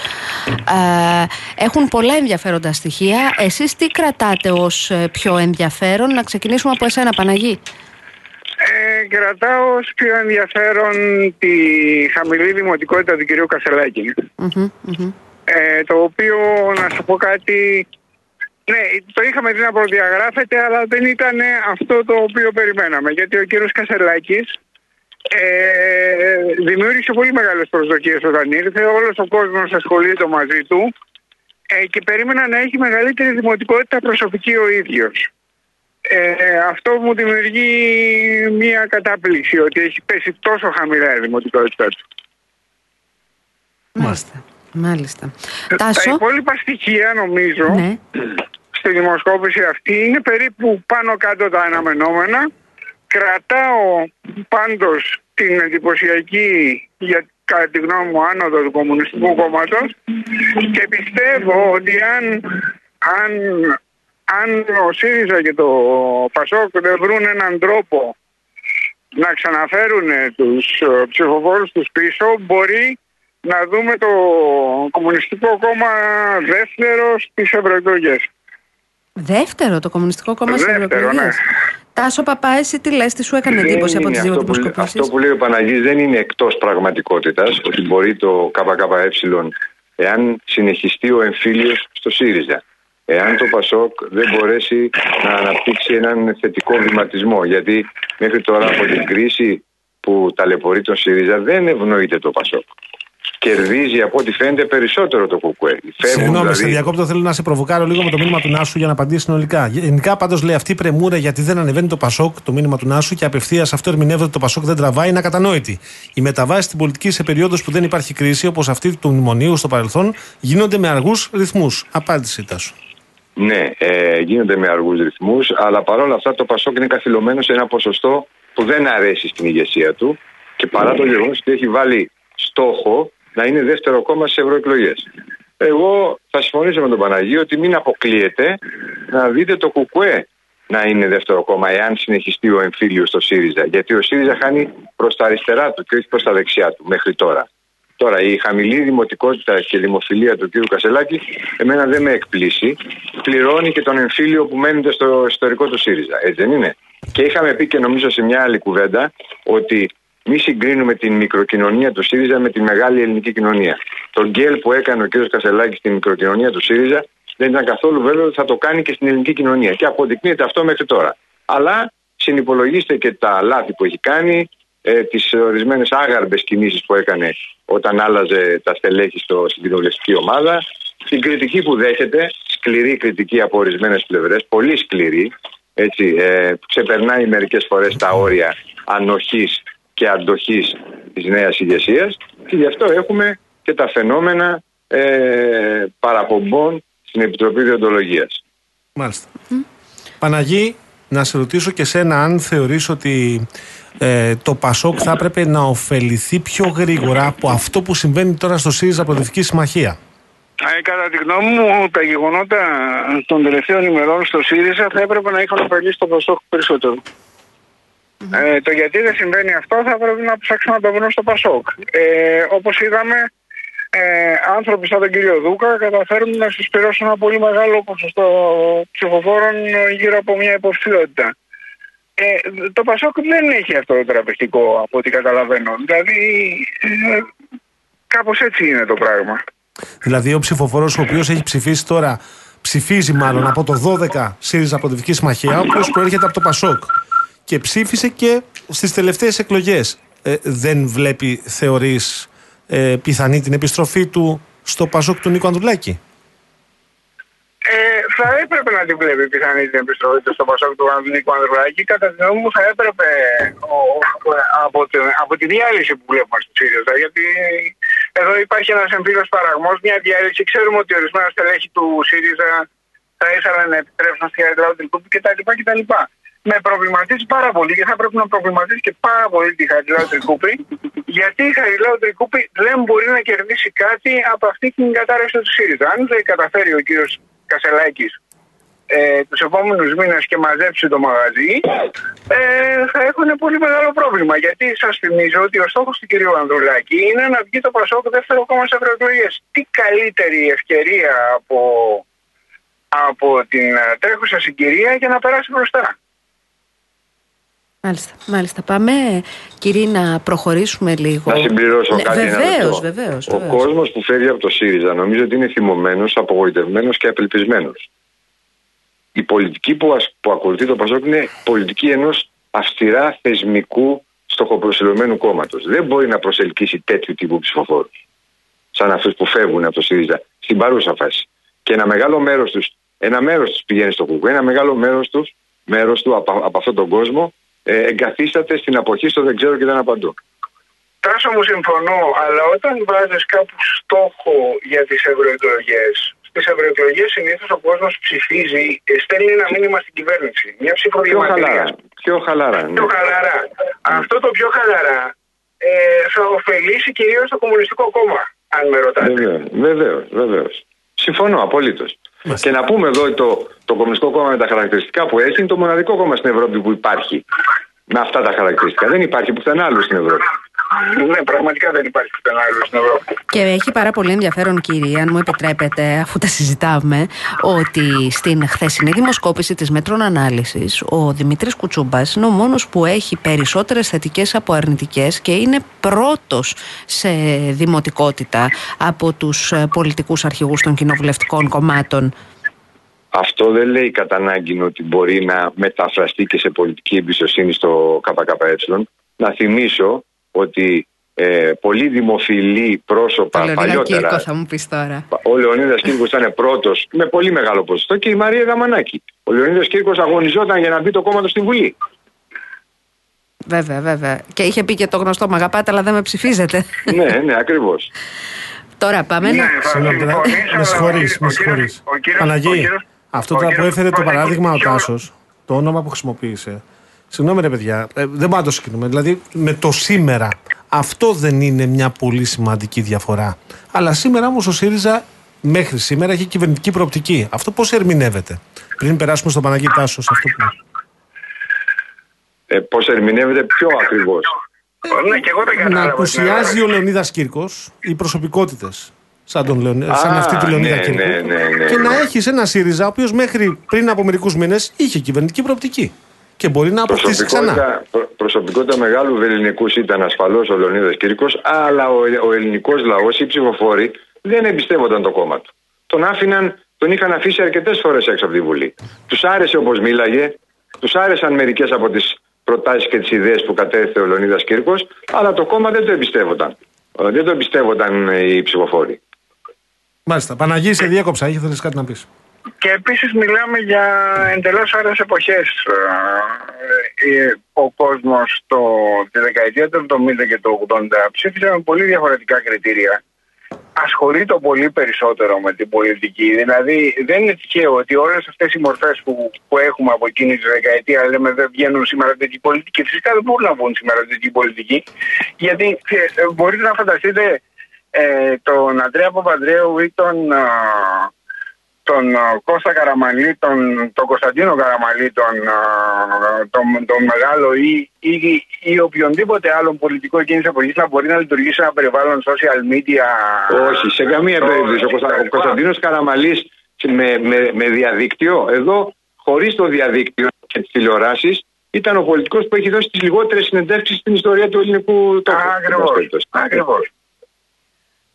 Έχουν πολλά ενδιαφέροντα στοιχεία. Εσείς τι κρατάτε ως πιο ενδιαφέρον, να ξεκινήσουμε από εσένα, Παναγί. Ε, κρατάω ως πιο ενδιαφέρον τη χαμηλή δημοτικότητα του κυρίου Κασελάκη. Μμμ, μμμ. Ε, το οποίο, να σου πω κάτι, ναι, το είχαμε δει να προδιαγράφεται, αλλά δεν ήταν αυτό το οποίο περιμέναμε. Γιατί ο κύριος Κασελάκης ε, δημιούργησε πολύ μεγάλες προσδοκίες όταν ήρθε. Όλος ο κόσμος ασχολείται μαζί του ε, και περίμενα να έχει μεγαλύτερη δημοτικότητα προσωπική ο ίδιος. Ε, αυτό μου δημιουργεί μια κατάπληξη ότι έχει πέσει τόσο χαμηλά η δημοτικότητά του. Μάλιστα. Μάλιστα. Τα Τάσο; υπόλοιπα στοιχεία νομίζω Ναι. στη δημοσκόπηση αυτή είναι περίπου πάνω κάτω τα αναμενόμενα. Κρατάω πάντως την εντυπωσιακή για κατά τη γνώμη μου άνοδο του Κομμουνιστικού Κόμματος και πιστεύω ότι αν, αν, αν ο ΣΥΡΙΖΑ και το ΠΑΣΟΚ δεν βρουν έναν τρόπο να ξαναφέρουν τους ε, ψηφοφόρους τους πίσω μπορεί να δούμε το Κομμουνιστικό Κόμμα δεύτερο στις ευρωεκλογές. Δεύτερο, το Κομμουνιστικό Κόμμα στις Δεύτερο, Ευρωεκλογές. ναι. Τάσο Παπά, εσύ τι λες, τι σου έκανε Δεν εντύπωση από είναι τις δύο αυτό, που, δημοσκοπήσει. αυτό που λέει ο Παναγής δεν είναι εκτός πραγματικότητας ότι μπορεί το ΚΚΕ εάν συνεχιστεί ο εμφύλιος στο ΣΥΡΙΖΑ εάν το ΠΑΣΟΚ δεν μπορέσει να αναπτύξει έναν θετικό βηματισμό γιατί μέχρι τώρα από την κρίση που ταλαιπωρεί τον ΣΥΡΙΖΑ δεν ευνοείται το ΠΑΣΟΚ κερδίζει από ό,τι φαίνεται περισσότερο το ΚΚΕ Φεύγουν Συγγνώμη, δηλαδή- σε διακόπτω. Θέλω να σε προβοκάρω λίγο με το μήνυμα του Νάσου για να απαντήσει συνολικά. Γενικά, πάντως λέει αυτή η πρεμούρα γιατί δεν ανεβαίνει το Πασόκ, το μήνυμα του Νάσου και απευθείας αυτό ερμηνεύεται ότι το Πασόκ δεν τραβάει, είναι ακατανόητη. Οι μεταβάσεις στην πολιτική σε περίοδο που δεν υπάρχει κρίση, όπως αυτή του μνημονίου στο παρελθόν, γίνονται με αργούς ρυθμούς. Απάντηση Τάσου. Ναι, ε, γίνονται με αργούς ρυθμούς, αλλά παρόλα αυτά το Πασόκ είναι καθυλωμένο σε ένα ποσοστό που δεν αρέσει στην ηγεσία του και παρά το γεγονός ότι έχει βάλει στόχο να είναι δεύτερο κόμμα στις ευρωεκλογές. Εγώ θα συμφωνήσω με τον Παναγίο ότι μην αποκλείεται να δείτε το ΚΚΕ να είναι δεύτερο κόμμα εάν συνεχιστεί ο εμφύλιος στο ΣΥΡΙΖΑ. Γιατί ο ΣΥΡΙΖΑ χάνει προς τα αριστερά του και όχι προς τα δεξιά του μέχρι τώρα. Τώρα, η χαμηλή δημοτικότητα και δημοφιλία του κ. Κασελάκη, εμένα δεν με εκπλήσει. Πληρώνει και τον εμφύλιο που μένεται στο ιστορικό του ΣΥΡΙΖΑ. Έτσι δεν είναι. Και είχαμε πει και νομίζω σε μια άλλη κουβέντα ότι μη συγκρίνουμε την μικροκοινωνία του ΣΥΡΙΖΑ με τη μεγάλη ελληνική κοινωνία. Το γκέλ που έκανε ο κ. Κασελάκης στην μικροκοινωνία του ΣΥΡΙΖΑ δεν ήταν καθόλου βέβαιο ότι θα το κάνει και στην ελληνική κοινωνία. Και αποδεικνύεται αυτό μέχρι τώρα. Αλλά συνυπολογίστε και τα λάθη που έχει κάνει, ε, τις ορισμένες άγαρμπες κινήσεις που έκανε όταν άλλαζε τα στελέχη στο, στην κοινοβουλευτική ομάδα, την κριτική που δέχεται, σκληρή κριτική από ορισμένες πλευρές, πολύ σκληρή, έτσι, ε, που ξεπερνάει μερικές φορές τα όρια ανοχής και αντοχής της νέας ηγεσίας και γι' αυτό έχουμε και τα φαινόμενα ε, παραπομπών στην Επιτροπή Διοντολογίας. Μάλιστα. Παναγί, να σε ρωτήσω και σένα αν θεωρείς ότι ε, το Πασόκ θα έπρεπε να ωφεληθεί πιο γρήγορα από αυτό που συμβαίνει τώρα στο ΣΥΡΙΖΑ Προοδευτική Συμμαχία; Ε, κατά τη γνώμη μου, τα γεγονότα των τελευταίων ημερών στο ΣΥΡΙΖΑ θα έπρεπε να είχαν ωφελήσει το Πασόκ περισσότερο. Ε, το γιατί δεν συμβαίνει αυτό θα πρέπει να ψάξουμε να το βρούμε στο Πασόκ. Ε, όπως είδαμε, ε, άνθρωποι σαν τον κύριο Δούκα καταφέρουν να συσπηρώσουν ένα πολύ μεγάλο ποσοστό ψηφοφόρων γύρω από μια υποψηφιότητα. Ε, το Πασόκ δεν έχει αυτό το τραπεζικό από ό,τι καταλαβαίνω. Δηλαδή, ε, κάπως έτσι είναι το πράγμα. Δηλαδή, ο ψηφοφόρος ο οποίος έχει ψηφίσει τώρα, ψηφίζει μάλλον από το 12 ΣΥΡΙΖΑ Προοδευτική Συμμαχία, ο οποίος προέρχεται από το Πασόκ και ψήφισε και στις τελευταίες εκλογές. Ε, δεν βλέπει, θεωρείς, ε, πιθανή την επιστροφή του στο Πασόκ του Νίκο Ανδρουλάκη; Ε, θα έπρεπε να την βλέπει πιθανή την επιστροφή του στο Πασόκ του Νίκου Ανδρουλάκη. Κατά τη γνώμη μου, θα έπρεπε ο, ο- από, τη, από τη διάλυση που βλέπουμε στο ΣΥΡΙΖΑ. Γιατί εδώ υπάρχει ένας εμφύλιο παραγμός, μια διάρρηση. Ξέρουμε ότι ορισμένα στελέχη του ΣΥΡΙΖΑ θα ήθελαν να επιτρέψουν στη Χαριλάου Τρικούπη κτλ. κτλ. Με προβληματίζει πάρα πολύ και θα πρέπει να προβληματίσει και πάρα πολύ τη Χαριλάου Τρικούπη, γιατί η Χαριλάου Τρικούπη δεν μπορεί να κερδίσει κάτι από αυτή την κατάρρευση του ΣΥΡΙΖΑ. Αν δεν καταφέρει ο κύριος Κασελάκης ε, τους επόμενους μήνες και μαζέψει το μαγαζί ε, θα έχουν πολύ μεγάλο πρόβλημα γιατί σας θυμίζω ότι ο στόχος του κυρίου Ανδρουλάκη είναι να βγει το Πασόκ δεύτερο κόμμα σε ευρωεκλογές. Τι καλύτερη ευκαιρία από, από την ε, τρέχουσα συγκυρία για να περάσει μπροστά. Μάλιστα, μάλιστα. Πάμε, κύριε, να προχωρήσουμε λίγο. Να συμπληρώσω Ναι, κάτι. ένα Βεβαίως, λεπτό. βεβαίως. Ο κόσμος που φεύγει από το ΣΥΡΙΖΑ νομίζω ότι είναι θυμωμένος, απογοητευμένος και απελπισμένος. Η πολιτική που, ασ- που ακολουθεί το Πασόκ είναι πολιτική ενός αυστηρά θεσμικού στοχοπροσιλωμένου κόμματος. Δεν μπορεί να προσελκύσει τέτοιου τύπου ψηφοφόρους. Σαν αυτούς που φεύγουν από το ΣΥΡΙΖΑ στην παρούσα φάση. Και ένα μεγάλο μέρος τους, ένα μέρος τους πηγαίνει στο Κουκού, ένα μεγάλο μέρος τους, μέρος του από, από αυτόν τον κόσμο ε, εγκαθίσταται στην αποχή στο δεν ξέρω και δεν απαντώ. Τάσο μου συμφωνώ, αλλά όταν βάζεις κάπου στόχο για τις ευρωεκλογές, στις ευρωεκλογές συνήθως ο κόσμος ψηφίζει, ε, στέλνει ένα μήνυμα στην κυβέρνηση. Μια ψήφο Πιο χαλαρά. διαμαρτυρίας. Πιο χαλαρά. ναι. Πιο χαλαρά. Αυτό το πιο χαλαρά ε, θα ωφελήσει κυρίως το Κομμουνιστικό Κόμμα, αν με ρωτάτε. Βεβαίως, βεβαίως, βεβαίως. Συμφωνώ απολύτως. Και να πούμε εδώ το, το Κομμουνιστικό Κόμμα με τα χαρακτηριστικά που έχει είναι το μοναδικό κόμμα στην Ευρώπη που υπάρχει με αυτά τα χαρακτηριστικά. Δεν υπάρχει πουθενά άλλο στην Ευρώπη. Ναι, πραγματικά δεν υπάρχει πουθενά άλλο στην Ευρώπη. Και έχει πάρα πολύ ενδιαφέρον, κύριε, αν μου επιτρέπετε, αφού τα συζητάμε, ότι στην χθεσινή δημοσκόπηση της Metron Analysis ο Δημήτρης Κουτσούμπας είναι ο μόνος που έχει περισσότερες θετικές από αρνητικές και είναι πρώτος σε δημοτικότητα από τους ε, πολιτικούς αρχηγούς των κοινοβουλευτικών κομμάτων. Αυτό δεν λέει κατά ανάγκη ότι μπορεί να μεταφραστεί και σε πολιτική εμπιστοσύνη στο ΚΚΕ. Να θυμίσω ότι ε, πολύ δημοφιλή πρόσωπα Το Λεωνίδα παλιότερα. Κύρκο θα μου πεις τώρα. Ο Λεωνίδας Κύρκος ήταν πρώτος με πολύ μεγάλο ποσοστό και η Μαρία Δαμανάκη. Ο Λεωνίδας Κύρκος αγωνιζόταν για να μπει το κόμμα του στην Βουλή. Βέβαια, βέβαια. Και είχε πει και το γνωστό «Μ' αγαπάτε, αλλά δεν με ψηφίζετε». ναι, ναι, ακριβώς. Τώρα πάμε να... Ναι, θα Συγγνώμη, συμφωνήσω, με αλλά συγχωρείς, ο με κύριος- συγχωρείς. ο κύριος- ο Παναγί, κύριος- αυτό ο τώρα που κύριος έφερε το Παναγί- παράδειγμα ο ποιο- Τάσος, το όνομα που χρησιμοποίησε. Συγγνώμη, ρε παιδιά, ε, δεν μπορούμε να το συγκρίνουμε. Δηλαδή, με το σήμερα, αυτό δεν είναι μια πολύ σημαντική διαφορά. Αλλά σήμερα όμως ο ΣΥΡΙΖΑ μέχρι σήμερα έχει κυβερνητική προοπτική. Αυτό πώς ερμηνεύεται. Πριν περάσουμε στον Παναγί Τάσο, σε αυτό που. Ε, Πώς ερμηνεύεται πιο ακριβώς. Ναι, και εγώ δεν Να κατάλαβα. απουσιάζει ο Λεωνίδας Κύρκος, οι προσωπικότητες. Σαν, τον Λεωνίδα, σαν Α, αυτή τη Λεωνίδα ναι, Κύρκο. ναι, ναι, ναι, και να ναι. έχεις ένα ΣΥΡΙΖΑ, ο οποίος μέχρι πριν από μερικούς μήνες είχε κυβερνητική προοπτική. Και μπορεί να αποκτήσει ξανά. Προσωπικότητα, προ- προσωπικότητα μεγάλου βεληνικούς ήταν ασφαλώς ο Λεωνίδας Κύρκο, αλλά ο, ο ελληνικός λαός, οι ψηφοφόροι, δεν εμπιστεύονταν το κόμμα του. Τον άφηναν, τον είχαν αφήσει αρκετές φορές έξω από τη Βουλή. Τους άρεσε όπως μίλαγε, τους άρεσαν μερικές από τις προτάσεις και τις ιδέες που κατέθεσε ο Λεωνίδας Κύρκο, αλλά το κόμμα δεν το εμπιστεύονταν. Ε, Δεν το εμπιστεύονταν ε, οι ψηφοφόροι. Μάλιστα. Παναγί, σε διέκοψα. Είχε κάτι να πεις; Και επίσης μιλάμε για εντελώς άλλες εποχές. Ε, ε, Ο κόσμος το, τη δεκαετία του 70 και του 80 ψήφισε με πολύ διαφορετικά κριτήρια. Ασχολείται πολύ περισσότερο με την πολιτική. Δηλαδή δεν είναι τυχαίο ότι όλες αυτές οι μορφές που, που έχουμε από εκείνη τη δεκαετία λέμε δεν βγαίνουν σήμερα τέτοιοι πολιτικοί. Φυσικά δεν μπορούν να βγουν σήμερα τέτοιοι πολιτικοί. Γιατί ε, ε, μπορείτε να φανταστείτε ε, τον Αντρέα Παπανδρέου ή τον, α, τον α, Κώστα Καραμαλή, τον, τον Κωνσταντίνο Καραμαλή, τον, α, τον, τον Μεγάλο ή, ή, ή οποιονδήποτε άλλον πολιτικό εκείνη τη εποχή να μπορεί να λειτουργήσει σε ένα περιβάλλον social media. Όχι, σε καμία το- περίπτωση. Ο, Κωνστα... ο Κωνσταντίνος Καραμαλής με, με, με διαδίκτυο, εδώ χωρίς το διαδίκτυο και τις τηλεοράσεις, ήταν ο πολιτικός που έχει δώσει τις λιγότερες συνεντεύξεις στην ιστορία του ελληνικού τόπου. Ακριβώς.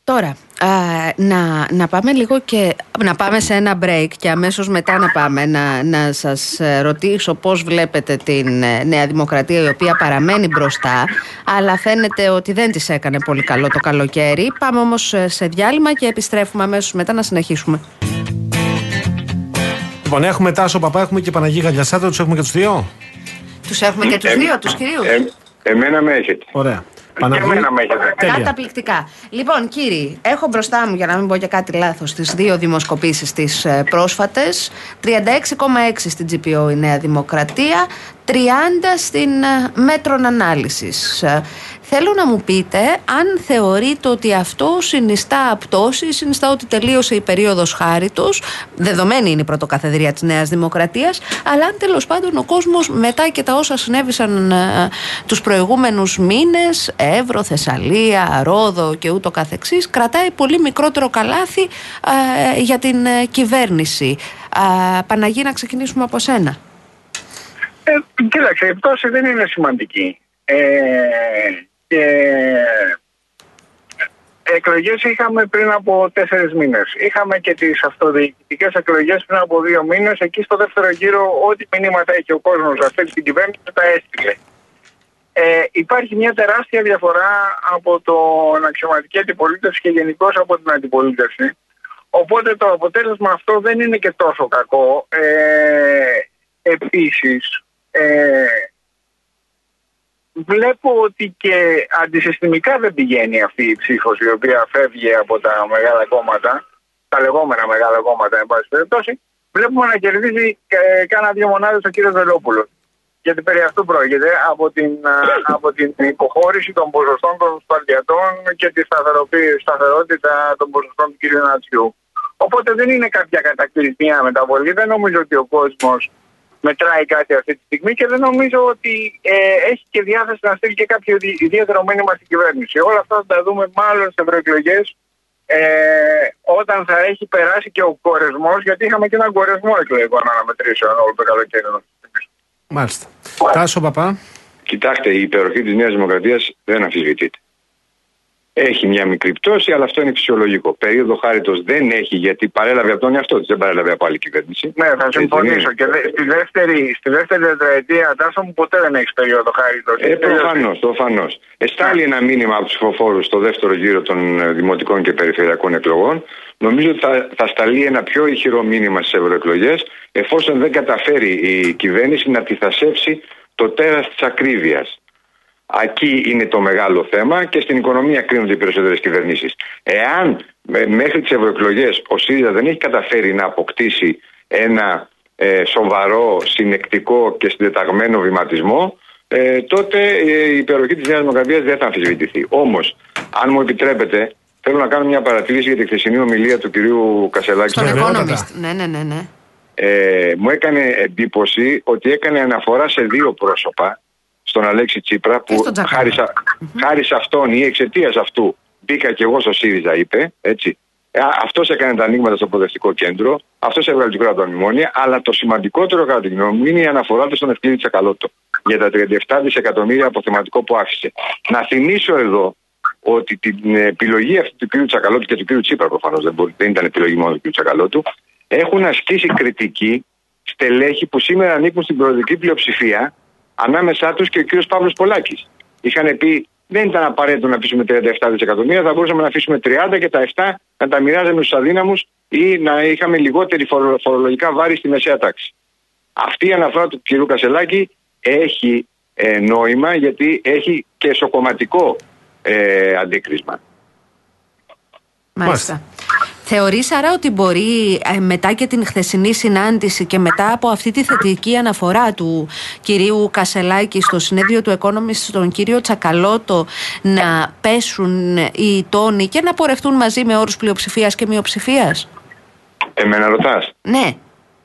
Ακριβώς. Τώρα, α, να, να πάμε λίγο και να πάμε σε ένα break και αμέσως μετά να πάμε να, να σας ε, ρωτήσω πώς βλέπετε την ε, Νέα Δημοκρατία η οποία παραμένει μπροστά αλλά φαίνεται ότι δεν της έκανε πολύ καλό το καλοκαίρι. Πάμε όμως ε, σε διάλειμμα και επιστρέφουμε αμέσως μετά να συνεχίσουμε. Λοιπόν, έχουμε Τάσο Παπά, έχουμε και Παναγί Γαλιασάτα, τους έχουμε και τους δύο; Τους έχουμε και τους δύο, τους κυρίους. Ε, εμένα με έχετε. Ωραία. Παναγή. Και εμένα με έχετε. Τέλεια. Καταπληκτικά. Λοιπόν, κύριοι, έχω μπροστά μου, για να μην πω και κάτι λάθος, τις δύο δημοσκοπήσεις τις πρόσφατες. 36,6 στην GPO η Νέα Δημοκρατία, 30 στην ε, Metron Analysis. Ε, Θέλω να μου πείτε αν θεωρείτε ότι αυτό συνιστά πτώση, συνιστά ότι τελείωσε η περίοδος χάριτος, δεδομένη είναι η πρωτοκαθεδρία της Νέας Δημοκρατίας, αλλά αν τέλος πάντων ο κόσμος μετά και τα όσα συνέβησαν ε, τους προηγούμενους μήνες, Εύρο, Θεσσαλία, Ρόδο και ούτω καθεξής, κρατάει πολύ μικρότερο καλάθι ε, για την ε, κυβέρνηση. Ε, Παναγή, να ξεκινήσουμε από σένα. Ε, κοίταξε, η πτώση δεν είναι σημαντική. Ε, και εκλογές είχαμε πριν από τέσσερις μήνες. Είχαμε και τις αυτοδιοικητικές εκλογές πριν από δύο μήνες. Εκεί στο δεύτερο γύρο ό,τι μηνύματα έχει ο κόσμος αυτή την κυβέρνηση τα έστειλε. Ε, υπάρχει μια τεράστια διαφορά από την αξιωματική αντιπολίτευση και γενικώ από την αντιπολίτευση. Οπότε το αποτέλεσμα αυτό δεν είναι και τόσο κακό. Ε, επίσης, ε, βλέπω ότι και αντισυστημικά δεν πηγαίνει αυτή η ψήφος η οποία φεύγει από τα μεγάλα κόμματα, τα λεγόμενα μεγάλα κόμματα, εν πάση περιπτώσει, βλέπουμε να κερδίζει ε, κάνα δύο μονάδες ο κύριος Βελόπουλος. Γιατί περί αυτού πρόκειται από την, α, από την υποχώρηση των ποσοστών των σπαρτιατών και τη σταθεροποίηση- σταθερότητα των ποσοστών του κ. Νατσιού. Οπότε δεν είναι κάποια κατακτηρισμία μεταβολή. Δεν νομίζω ότι ο κόσμος μετράει κάτι αυτή τη στιγμή και δεν νομίζω ότι ε, έχει και διάθεση να στείλει και κάποιο ιδι- ιδιαίτερο μήνυμα στην κυβέρνηση. Όλα αυτά θα τα δούμε μάλλον σε ευρωεκλογές ε, όταν θα έχει περάσει και ο κορεσμός, γιατί είχαμε και έναν κορεσμό εκλογικών αναμετρήσεων όλο το καλοκαίρι. Μάλιστα. Τάσο Παπά. Κοιτάξτε, η υπεροχή της Νέας Δημοκρατίας δεν αμφισβητείται. Έχει μια μικρή πτώση, αλλά αυτό είναι φυσιολογικό. Περίοδο χάριτος δεν έχει, γιατί παρέλαβε από τον εαυτό της, δεν παρέλαβε από άλλη κυβέρνηση. Ναι, θα Έτσι δεν συμφωνήσω. είναι. Και δε- στη δεύτερη, στη δεύτερη τετραετία, Τάσο μου, ποτέ δεν έχεις περίοδο χάριτος. Ε, προφανώς, προφανώς. Εστάλει ένα μήνυμα από τους ψηφοφόρους στο δεύτερο γύρο των ε, δημοτικών και περιφερειακών εκλογών. Νομίζω ότι θα, θα σταλεί ένα πιο ηχηρό μήνυμα στις ευρωεκλογές, εφόσον δεν καταφέρει η κυβέρνηση να τυθασέψει το τέρας της ακρίβειας. Εκεί είναι το μεγάλο θέμα και στην οικονομία κρίνονται οι περισσότερες κυβερνήσεις. Εάν ε, μέχρι τις ευρωεκλογές ο ΣΥΡΙΖΑ δεν έχει καταφέρει να αποκτήσει ένα ε, σοβαρό, συνεκτικό και συντεταγμένο βηματισμό, ε, τότε ε, η υπεροχή της Νέας Δημοκρατίας δεν θα αμφισβητηθεί. Όμως, αν μου επιτρέπετε, θέλω να κάνω μια παρατήρηση για τη χθεσινή ομιλία του κυρίου Κασελάκη. Στον Βεβαιότατα. Economist. Ναι, ναι, ναι. ναι. Ε, μου έκανε εντύπωση ότι έκανε αναφορά σε δύο πρόσωπα στον Αλέξη Τσίπρα Και που στον Τζακάλα. χάρη, σε- χάρη σε αυτόν ή εξαιτίας αυτού μπήκα και εγώ στο ΣΥΡΙΖΑ, είπε. Έτσι. Αυτός έκανε τα ανοίγματα στο προοδευτικό κέντρο, αυτός έβγαλε την κόρα τα μνημόνια, αλλά το σημαντικότερο κατά τη γνώμη μου είναι η αναφορά του στον Ευκλήδη Τσακαλώτο για τα 37 δισεκατομμύρια αποθεματικό που άφησε. Να θυμίσω εδώ ότι την επιλογή αυτή του κ. Τσακαλώτου και του κ. Τσίπρα προφανώς δεν, μπορεί- δεν ήταν επιλογή μόνο του κ. Τσακαλώτου, έχουν ασκήσει κριτική στελέχη που σήμερα ανήκουν στην προοδευτική πλειοψηφία, ανάμεσά τους και ο κ. Παύλος Πολάκης. Είχαν πει δεν ήταν απαραίτητο να αφήσουμε 37 δισεκατομμύρια, θα μπορούσαμε να αφήσουμε 30 και τα 7 να τα μοιράζαμε στους αδύναμους ή να είχαμε λιγότερη φορο- φορολογικά βάρη στη μεσαία τάξη. Αυτή η αναφορά του κ. Κασελάκη έχει ε, νόημα γιατί έχει και εσωκομματικό ε, αντίκρισμα. Μάλιστα. Θεωρείς άρα ότι μπορεί ε, μετά και την χθεσινή συνάντηση και μετά από αυτή τη θετική αναφορά του κυρίου Κασελάκη στο συνέδριο του Economist στον κύριο Τσακαλώτο να πέσουν οι τόνοι και να πορευτούν μαζί με όρους πλειοψηφίας και μειοψηφίας; Εμένα ρωτάς; Ναι.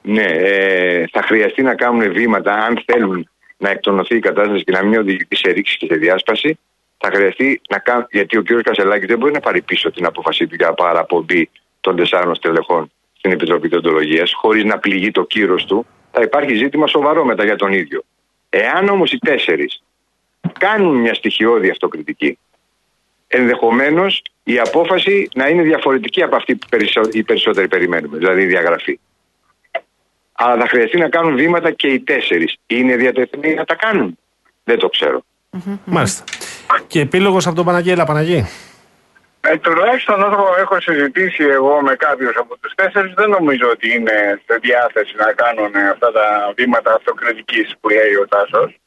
Ναι, ε, θα χρειαστεί να κάνουν βήματα αν θέλουν να εκτονωθεί η κατάσταση και να μην οδηγηθεί σε ρήξη και σε διάσπαση. Θα χρειαστεί να κάνουν, γιατί ο κ. Κασελάκης δεν μπορεί να πάρει πίσω την απόφασή του για παραπομπή των τεσσάρων στελεχών στην Επιτροπή Τεοντολογία, χωρίς να πληγεί το κύρος του. Θα υπάρχει ζήτημα σοβαρό μετά για τον ίδιο. Εάν όμως οι τέσσερις κάνουν μια στοιχειώδη αυτοκριτική, ενδεχομένως η απόφαση να είναι διαφορετική από αυτή που περισσο- οι περισσότεροι περιμένουμε, δηλαδή η διαγραφή. Αλλά θα χρειαστεί να κάνουν βήματα και οι τέσσερις. Είναι διατεθειμένοι να τα κάνουν. Δεν το ξέρω. Μάλιστα. Και επίλογος από τον Παναγέλα Παναγή. Ε, τουλάχιστον όσο έχω συζητήσει εγώ με κάποιους από τους τέσσερις δεν νομίζω ότι είναι σε διάθεση να κάνουν αυτά τα βήματα αυτοκριτικής που λέει ο Τάσος.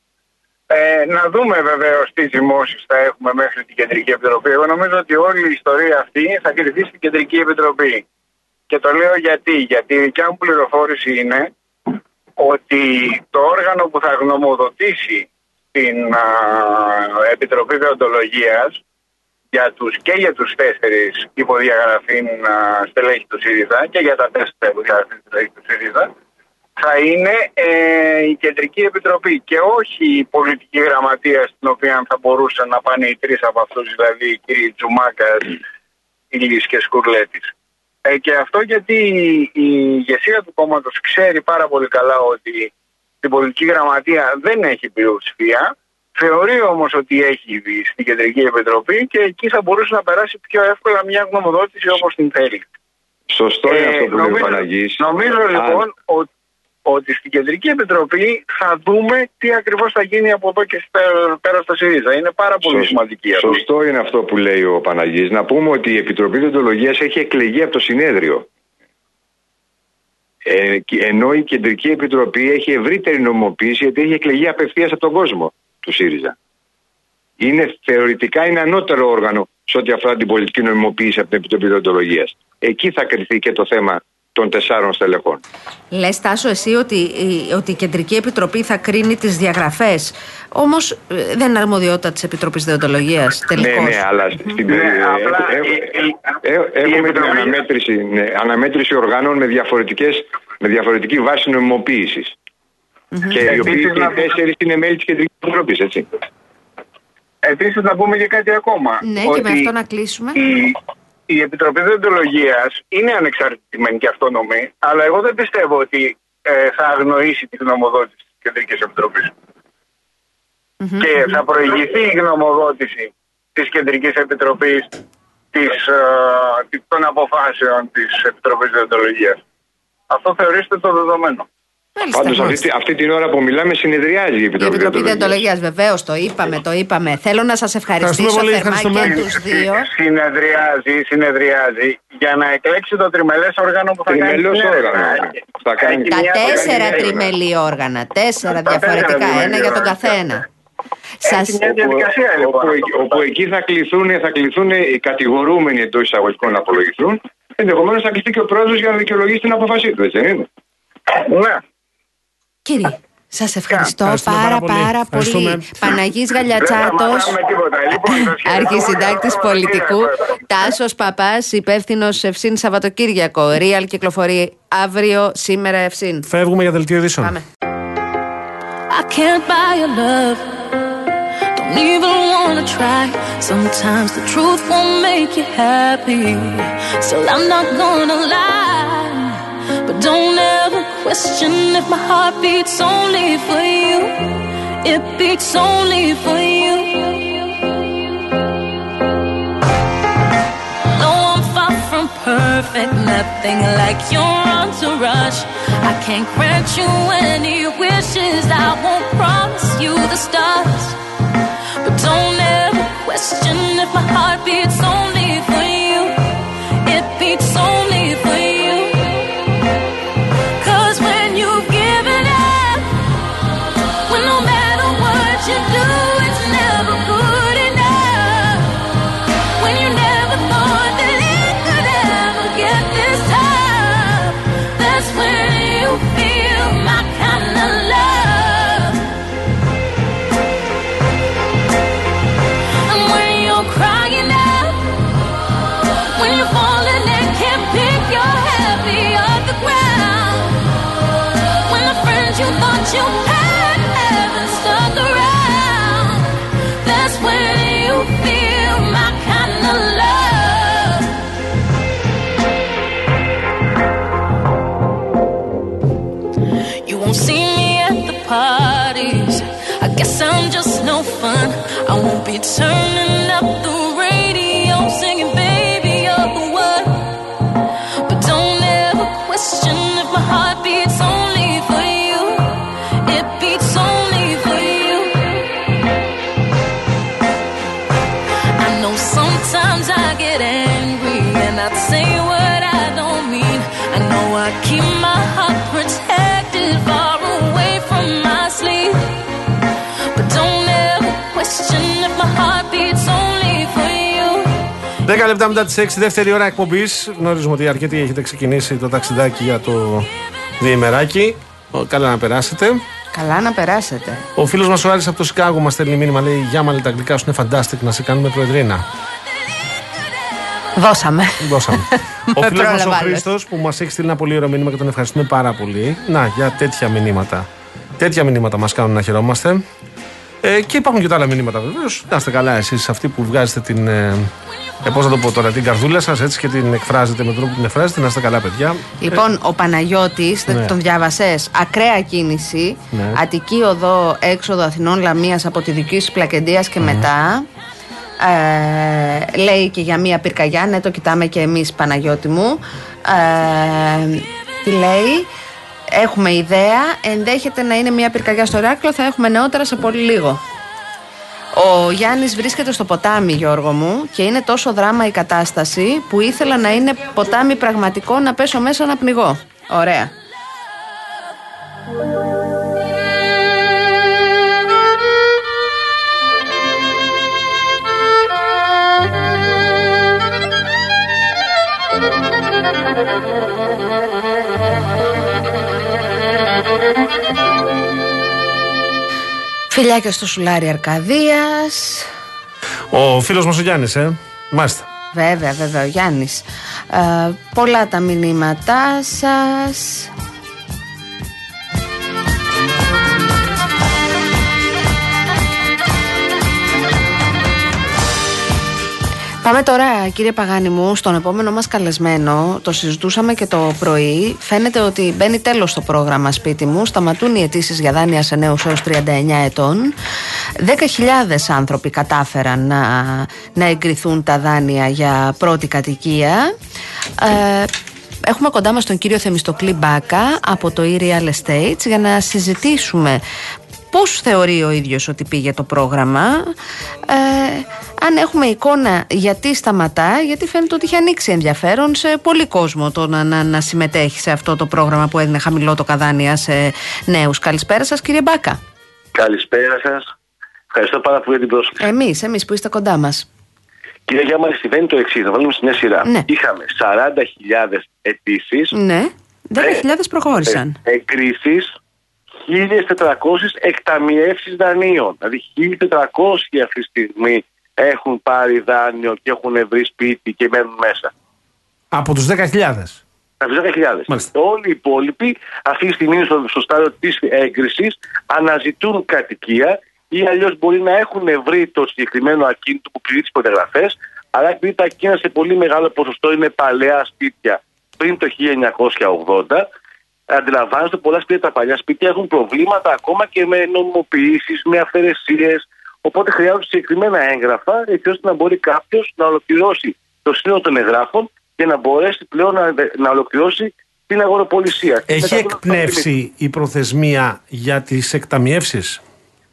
Ε, να δούμε βεβαίως τι ζυμώσει θα έχουμε μέχρι την Κεντρική Επιτροπή. Εγώ νομίζω ότι όλη η ιστορία αυτή θα κρυφτεί στην Κεντρική Επιτροπή. Και το λέω γιατί. Γιατί η δικιά μου πληροφόρηση είναι ότι το όργανο που θα γνωμοδοτήσει την α, Επιτροπή Δεοντολογίας για τους, και για τους τέσσερις υποδιαγραφήν α, στελέχη του ΣΥΡΙΖΑ και για τα τέσσερα υποδιαγραφήν στελέχη του ΣΥΡΙΖΑ θα είναι ε, η Κεντρική Επιτροπή και όχι η πολιτική γραμματεία στην οποία θα μπορούσαν να πάνε οι τρεις από αυτούς, δηλαδή οι κύριοι Τζουμάκας, Ηλής και Σκουρλέτης. Ε, και αυτό γιατί η ηγεσία του κόμματος ξέρει πάρα πολύ καλά ότι την πολιτική γραμματεία δεν έχει πλειοψηφία. Θεωρεί όμως ότι έχει δει στην Κεντρική Επιτροπή και εκεί θα μπορούσε να περάσει πιο εύκολα μια γνωμοδότηση όπως την θέλει. Σωστό είναι Ε, αυτό που λέει ο νομίζω- Παναγής. Νομίζω Αν- λοιπόν ότι, ότι στην Κεντρική Επιτροπή θα δούμε τι ακριβώς θα γίνει από εδώ και στα- πέρα στο ΣΥΡΙΖΑ. Είναι πάρα πολύ Σωστ- σημαντική αυτή. Σωστό είναι αυτό που λέει ο Παναγής. Να πούμε ότι η Επιτροπή Διοντολογίας έχει εκλεγεί από το συνέδριο. Ε, και- ενώ η Κεντρική Επιτροπή έχει ευρύτερη νομοποίηση γιατί έχει εκλεγεί απευθείας από τον κόσμο του ΣΥΡΙΖΑ. Είναι, θεωρητικά είναι ανώτερο όργανο σε ό,τι αφορά την πολιτική νομιμοποίηση από την Επιτροπή Διοντολογίας. Εκεί θα κρυθεί και το θέμα των τεσσάρων στελεχών. Λες, Τάσο, εσύ ότι, η- ότι η Κεντρική Επιτροπή θα κρίνει τις διαγραφές. Όμως δεν είναι αρμοδιότητα της Επιτροπής Δεοντολογία Ναι, τελικώς. ναι, αλλά στην Ναι, περί- απλά έχ- η- η- έχ- η έχουμε την Επιτροπή- αναμέτρηση, ναι, αναμέτρηση οργάνων με, διαφορετικές, με διαφορετική βάση νομιμοποίησης. Και οι οποίοι Επίσης και να οι πω- τέσσερις είναι μέλη της Κεντρικής Επιτροπής, έτσι. Επίσης, να πούμε και κάτι ακόμα. Ναι, και με αυτό να κλείσουμε. Η, η Επιτροπή Διοντολογίας είναι ανεξαρτητημένη και αυτόνομη, αλλά εγώ δεν πιστεύω ότι ε, θα αγνοήσει τη γνωμοδότηση της Κεντρικής Επιτροπής. Και θα προηγηθεί η γνωμοδότηση της Κεντρικής Επιτροπής της, ε, της- των αποφάσεων της Επιτροπής Διοντολογίας. Αυτό θεωρήστε το δεδομένο. Μάλιστα. Πάντως αυτή, αυτή την ώρα που μιλάμε συνεδριάζει η Η Επιτροπή, Επιτροπή Διοντολογίας. Δεοντολογία, βεβαίως, το είπαμε, το είπαμε. Θέλω να σας ευχαριστήσω Ευχαριστούμε πολύ, θερμά ευχαριστούμε. και τους δύο. Συνεδριάζει, συνεδριάζει για να εκλέξει το τριμελές όργανο που θα κάνει Τριμελές την έρευνα. όργανο. Θα κάνει- Έχει Τα μια- τέσσερα θα κάνει μια τριμελή όργανα. Τέσσερα Τα τέσσερα διαφορετικά, τριμελή ένα για τον όργανα. καθένα. Έχει Σας... μια διαδικασία όπου, λοιπόν. όπου, αυτό. όπου εκεί θα κληθούν, θα κληθούν οι κατηγορούμενοι εντός εισαγωγικών να απολογηθούν. Ενδεχομένως θα κληθεί και ο πρόεδρος για να δικαιολογήσει την αποφασή του, έτσι δεν είναι; Ναι. Κύριε, σας ευχαριστώ Ευχαριστούμε πάρα πάρα πολύ. πάρα πολύ. Ευχαριστούμε. Παναγής Δεν θα Γαλιατσάτος, μάθαμε τίποτα. Λοιπόν, σας χαιρετώ. αρχισυντάκτης Ευχαριστώ. πολιτικού. Ευχαριστώ. Τάσος Παπάς, υπεύθυνος Ευσύν Σαββατοκύριακο. Real κυκλοφορεί αύριο, σήμερα Ευσύν. Φεύγουμε για δελτίο ειδήσεων. Πάμε. I can't buy your love. Don't even wanna try. Sometimes the truth won't make you happy. Still, I'm not gonna lie. Don't ever question if my heart beats only for you. It beats only for you. No, I'm far from perfect, nothing like your entourage. I can't grant you any wishes, I won't promise you the stars. But don't ever question if my heart beats only Turn. 10 λεπτά μετά τις 6, δεύτερη ώρα εκπομπής. Γνωρίζουμε ότι αρκετοί έχετε ξεκινήσει το ταξιδάκι για το διημεράκι. Ο, Καλά να περάσετε. Καλά να περάσετε. Ο φίλος μας ο Άρης από το Σικάγο μας στέλνει μήνυμα. Λέει: Γεια μάλλον τα αγγλικά σου είναι fantastic να σε κάνουμε προεδρίνα. Δώσαμε. Δώσαμε. ο Με φίλος μας ο πρόλαβα, Χρήστος που μας έχει στείλει ένα πολύ ωραίο μήνυμα και τον ευχαριστούμε πάρα πολύ. Να, για τέτοια μηνύματα. Τέτοια μηνύματα μας κάνουν να χαιρόμαστε. Ε, και υπάρχουν και τα άλλα μηνύματα βεβαίως. Να είστε καλά εσείς αυτοί που βγάζετε την. Ε, ε, πώς να το πω τώρα, την καρδούλα σας έτσι και την εκφράζετε με τον τρόπο που την εκφράζετε. Να είστε καλά, παιδιά. Λοιπόν, ο Παναγιώτης, δεν Ναι. τον διάβασες, ακραία κίνηση. Ναι. Αττική οδό έξοδο Αθηνών Λαμίας από τη δική σου Πλακεντίας και μετά. Ε, λέει και για μία πυρκαγιά, ναι, το κοιτάμε και εμείς Παναγιώτη μου. Ε, τι λέει, έχουμε ιδέα, ενδέχεται να είναι μία πυρκαγιά στο Ράκλο, θα έχουμε νεότερα σε πολύ λίγο. Ο Γιάννης βρίσκεται στο ποτάμι, Γιώργο μου, και είναι τόσο δράμα η κατάσταση που ήθελα να είναι ποτάμι πραγματικό να πέσω μέσα να πνιγώ. Ωραία. Φιλιά και στο σουλάρι Αρκαδίας. Ο φίλος μας ο Γιάννης, ε. Μάλιστα. Βέβαια, βέβαια, ο Γιάννης. Ε, πολλά τα μηνύματά σας. Πάμε τώρα, κύριε Παγάνη μου, στον επόμενο μας καλεσμένο. Το συζητούσαμε και το πρωί. Φαίνεται ότι μπαίνει τέλος το πρόγραμμα σπίτι μου. Σταματούν οι αιτήσεις για δάνεια σε νέους έως 39 ετών. 10.000 άνθρωποι κατάφεραν να, να εγκριθούν τα δάνεια για πρώτη κατοικία. Ε, Έχουμε κοντά μας τον κύριο Θεμιστοκλή Μπάκα από το e-Real Estates για να συζητήσουμε πώς θεωρεί ο ίδιος ότι πήγε το πρόγραμμα ε, αν έχουμε εικόνα γιατί σταματά γιατί φαίνεται ότι έχει ανοίξει ενδιαφέρον σε πολύ κόσμο το να, να, να συμμετέχει σε αυτό το πρόγραμμα που έδινε χαμηλό το καδάνια σε νέους. Καλησπέρα σας κύριε Μπάκα. Καλησπέρα σας. Ευχαριστώ πάρα πολύ για την πρόσκληση. Εμείς, εμείς που είστε κοντά μας. Κύριε Γιάμαρη, συμβαίνει το εξής. Να βάλουμε σε μια σειρά. Ναι. Είχαμε 40.000 αιτήσεις. Ναι, 10.000 προχώρησαν. Εγκρίσεις 1.400 εκταμιεύσεις δανείων. Δηλαδή 1.400 αυτή τη στιγμή έχουν πάρει δάνειο και έχουν βρει σπίτι και μένουν μέσα. Από τους 10.000. Από τους 10.000. Μάλιστα. Όλοι οι υπόλοιποι αυτή τη στιγμή είναι στο, στο στάδιο της έγκρισης, αναζητούν κατοικία ή αλλιώς μπορεί να έχουν βρει το συγκεκριμένο ακίνητο που πληρεί τις προδιαγραφές, αλλά επειδή τα ακίνητα σε πολύ μεγάλο ποσοστό είναι παλαιά σπίτια πριν το 1980, αντιλαμβάνεστε πολλά σπίτια, τα παλιά σπίτια έχουν προβλήματα ακόμα και με νομιμοποιήσεις, με αυθαιρεσίες. Οπότε χρειάζονται συγκεκριμένα έγγραφα, έτσι ώστε να μπορεί κάποιος να ολοκληρώσει το σύνολο των εγγράφων και να μπορέσει πλέον να, να ολοκληρώσει την αγοροπολισία. Έχει Μετά από- εκπνεύσει η προθεσμία για τις εκταμιεύσεις;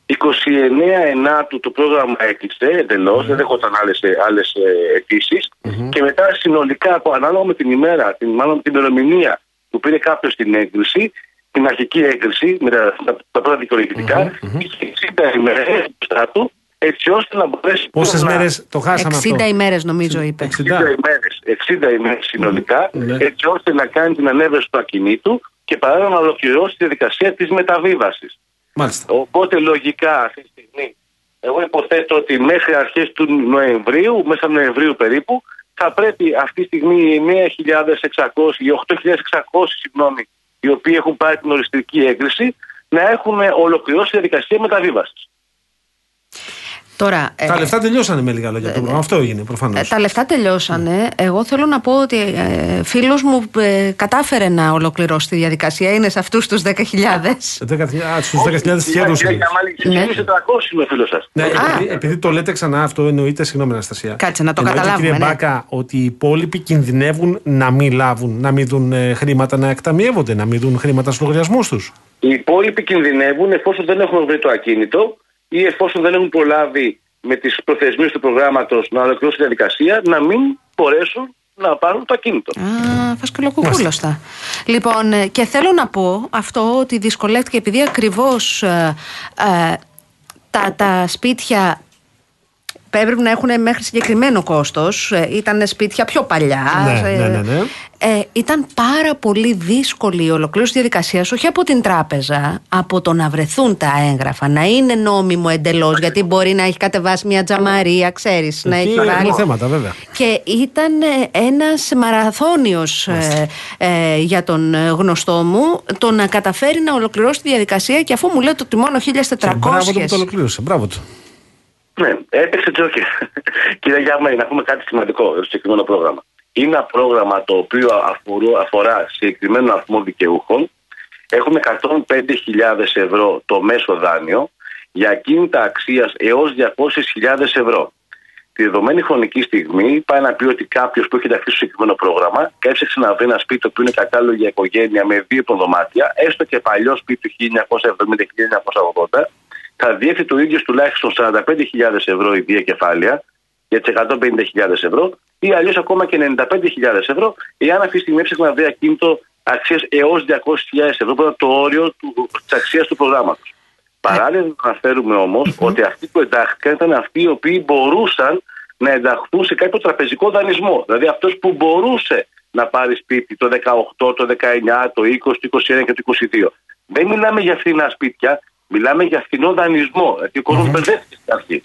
29 Ενάτου το πρόγραμμα έκλεισε εντελώς, δεν δέχονταν άλλες άλλες, ε, αιτήσεις. Και μετά συνολικά, από, ανάλογα με την ημέρα, την, μάλλον με την ημερομηνία που πήρε κάποιος την έγκριση, την αρχική έγκριση με τα, τα, τα πρώτα δικαιολογητικά, είχε 60 ημέρε μπροστά του, έτσι ώστε να μπορέσει. Πόσες να- μέρες το χάσαμε 60 αυτό. ημέρες νομίζω είπε. 60. 60 ημέρες, 60 ημέρες συνολικά, Ναι. έτσι ώστε να κάνει την ανέβρεση του ακινήτου και παράλληλα να ολοκληρώσει τη διαδικασία της μεταβίβασης. Μάλιστα. Οπότε λογικά αυτή τη στιγμή, εγώ υποθέτω ότι μέχρι αρχές του Νοεμβρίου, μέσα Νοεμβρίου περίπου, θα πρέπει αυτή τη στιγμή οι 9.600, οι 8.600 συγγνώμη, οι οποίοι έχουν πάρει την οριστική έγκριση, να έχουν ολοκληρώσει τη διαδικασία μεταβίβασης. Τώρα, ε, Τα λεφτά τελειώσανε με λίγα λόγια. Το πρόγραμμα αυτό έγινε προφανώς. Ε, τα λεφτά τελειώσανε. Εγώ θέλω να πω ότι ε, φίλος μου ε, κατάφερε να ολοκληρώσει τη διαδικασία. Είναι σε αυτούς τους 10.000. Στους 10.000 σχέδου. Ναι. Ναι. 400 είναι ο φίλος σας. Ναι, Α. επειδή, επειδή το λέτε ξανά αυτό, εννοείται, συγγνώμη Αναστασία. Κάτσε, να το Εννοείται, καταλάβουμε, Κύριε ναι. Μπάκα, ότι οι υπόλοιποι κινδυνεύουν να μην λάβουν, να μην δουν ε, χρήματα να εκταμιεύονται, να μην δουν χρήματα στου λογαριασμού τους. Οι υπόλοιποι κινδυνεύουν εφόσον δεν έχουν βρει το ακίνητο ή εφόσον δεν έχουν προλάβει με τις προθεσμίες του προγράμματος να ολοκληρώσουν τη διαδικασία να μην μπορέσουν να πάρουν το ακίνητο. Α, φασκελοκουκούλωστα. Λοιπόν, ε, και θέλω να πω αυτό ότι δυσκολεύτηκε επειδή ακριβώς ε, ε, τα, τα σπίτια έπρεπε να έχουν μέχρι συγκεκριμένο κόστος. Ήταν σπίτια πιο παλιά. Ναι, ναι, ναι, ναι. Ε, ήταν πάρα πολύ δύσκολη η ολοκλήρωση της διαδικασίας, όχι από την τράπεζα, από το να βρεθούν τα έγγραφα, να είναι νόμιμο εντελώς, γιατί μπορεί να έχει κατεβάσει μια τζαμαρία, ξέρεις. Να Εκεί έχει έχουμε βάλει. θέματα, βέβαια. Και ήταν ένας μαραθώνιος ε, για τον ε, γνωστό μου το να καταφέρει να ολοκληρώσει τη διαδικασία και αφού μου λέει ότι μόνο 1400. Μπράβο του που το ολοκλήρωσε. Μπράβο του. Ναι, έπαιξε τζόκερ. Κύριε Γιάννη, να πούμε κάτι σημαντικό στο συγκεκριμένο πρόγραμμα. Είναι ένα πρόγραμμα το οποίο αφορού- αφορά συγκεκριμένο αριθμό δικαιούχων. Έχουμε 105.000 ευρώ το μέσο δάνειο για ακίνητα αξίας έως 200.000 ευρώ. Τη δεδομένη χρονική στιγμή πάει να πει ότι κάποιος που έχει ενταχθεί στο συγκεκριμένο πρόγραμμα και έψαξε να βρει ένα σπίτι το οποίο είναι κατάλληλο για οικογένεια με δύο υποδωμάτια, έστω και παλιό σπίτι του 1970-1980, θα διέχει το ίδιος τουλάχιστον 45.000 ευρώ η δύο κεφάλαια για τις 150.000 ευρώ ή αλλιώς ακόμα και 95.000 ευρώ, εάν αυτή τη στιγμή έψαχνε να βρει ακίνητο αξίας έως 200.000 ευρώ, που ήταν το όριο της αξίας του προγράμματος. Παράλληλα, να αναφέρουμε όμως ότι αυτοί που εντάχθηκαν ήταν αυτοί οι οποίοι μπορούσαν να ενταχθούν σε κάποιο τραπεζικό δανεισμό. Δηλαδή αυτός που μπορούσε να πάρει σπίτι το 18, το 19, το 20, το 21 και το 22. Δεν μιλάμε για φθηνά σπίτια, μιλάμε για φθηνό δανεισμό. Γιατί ο κόσμο μπερδεύτηκε στην αρχή.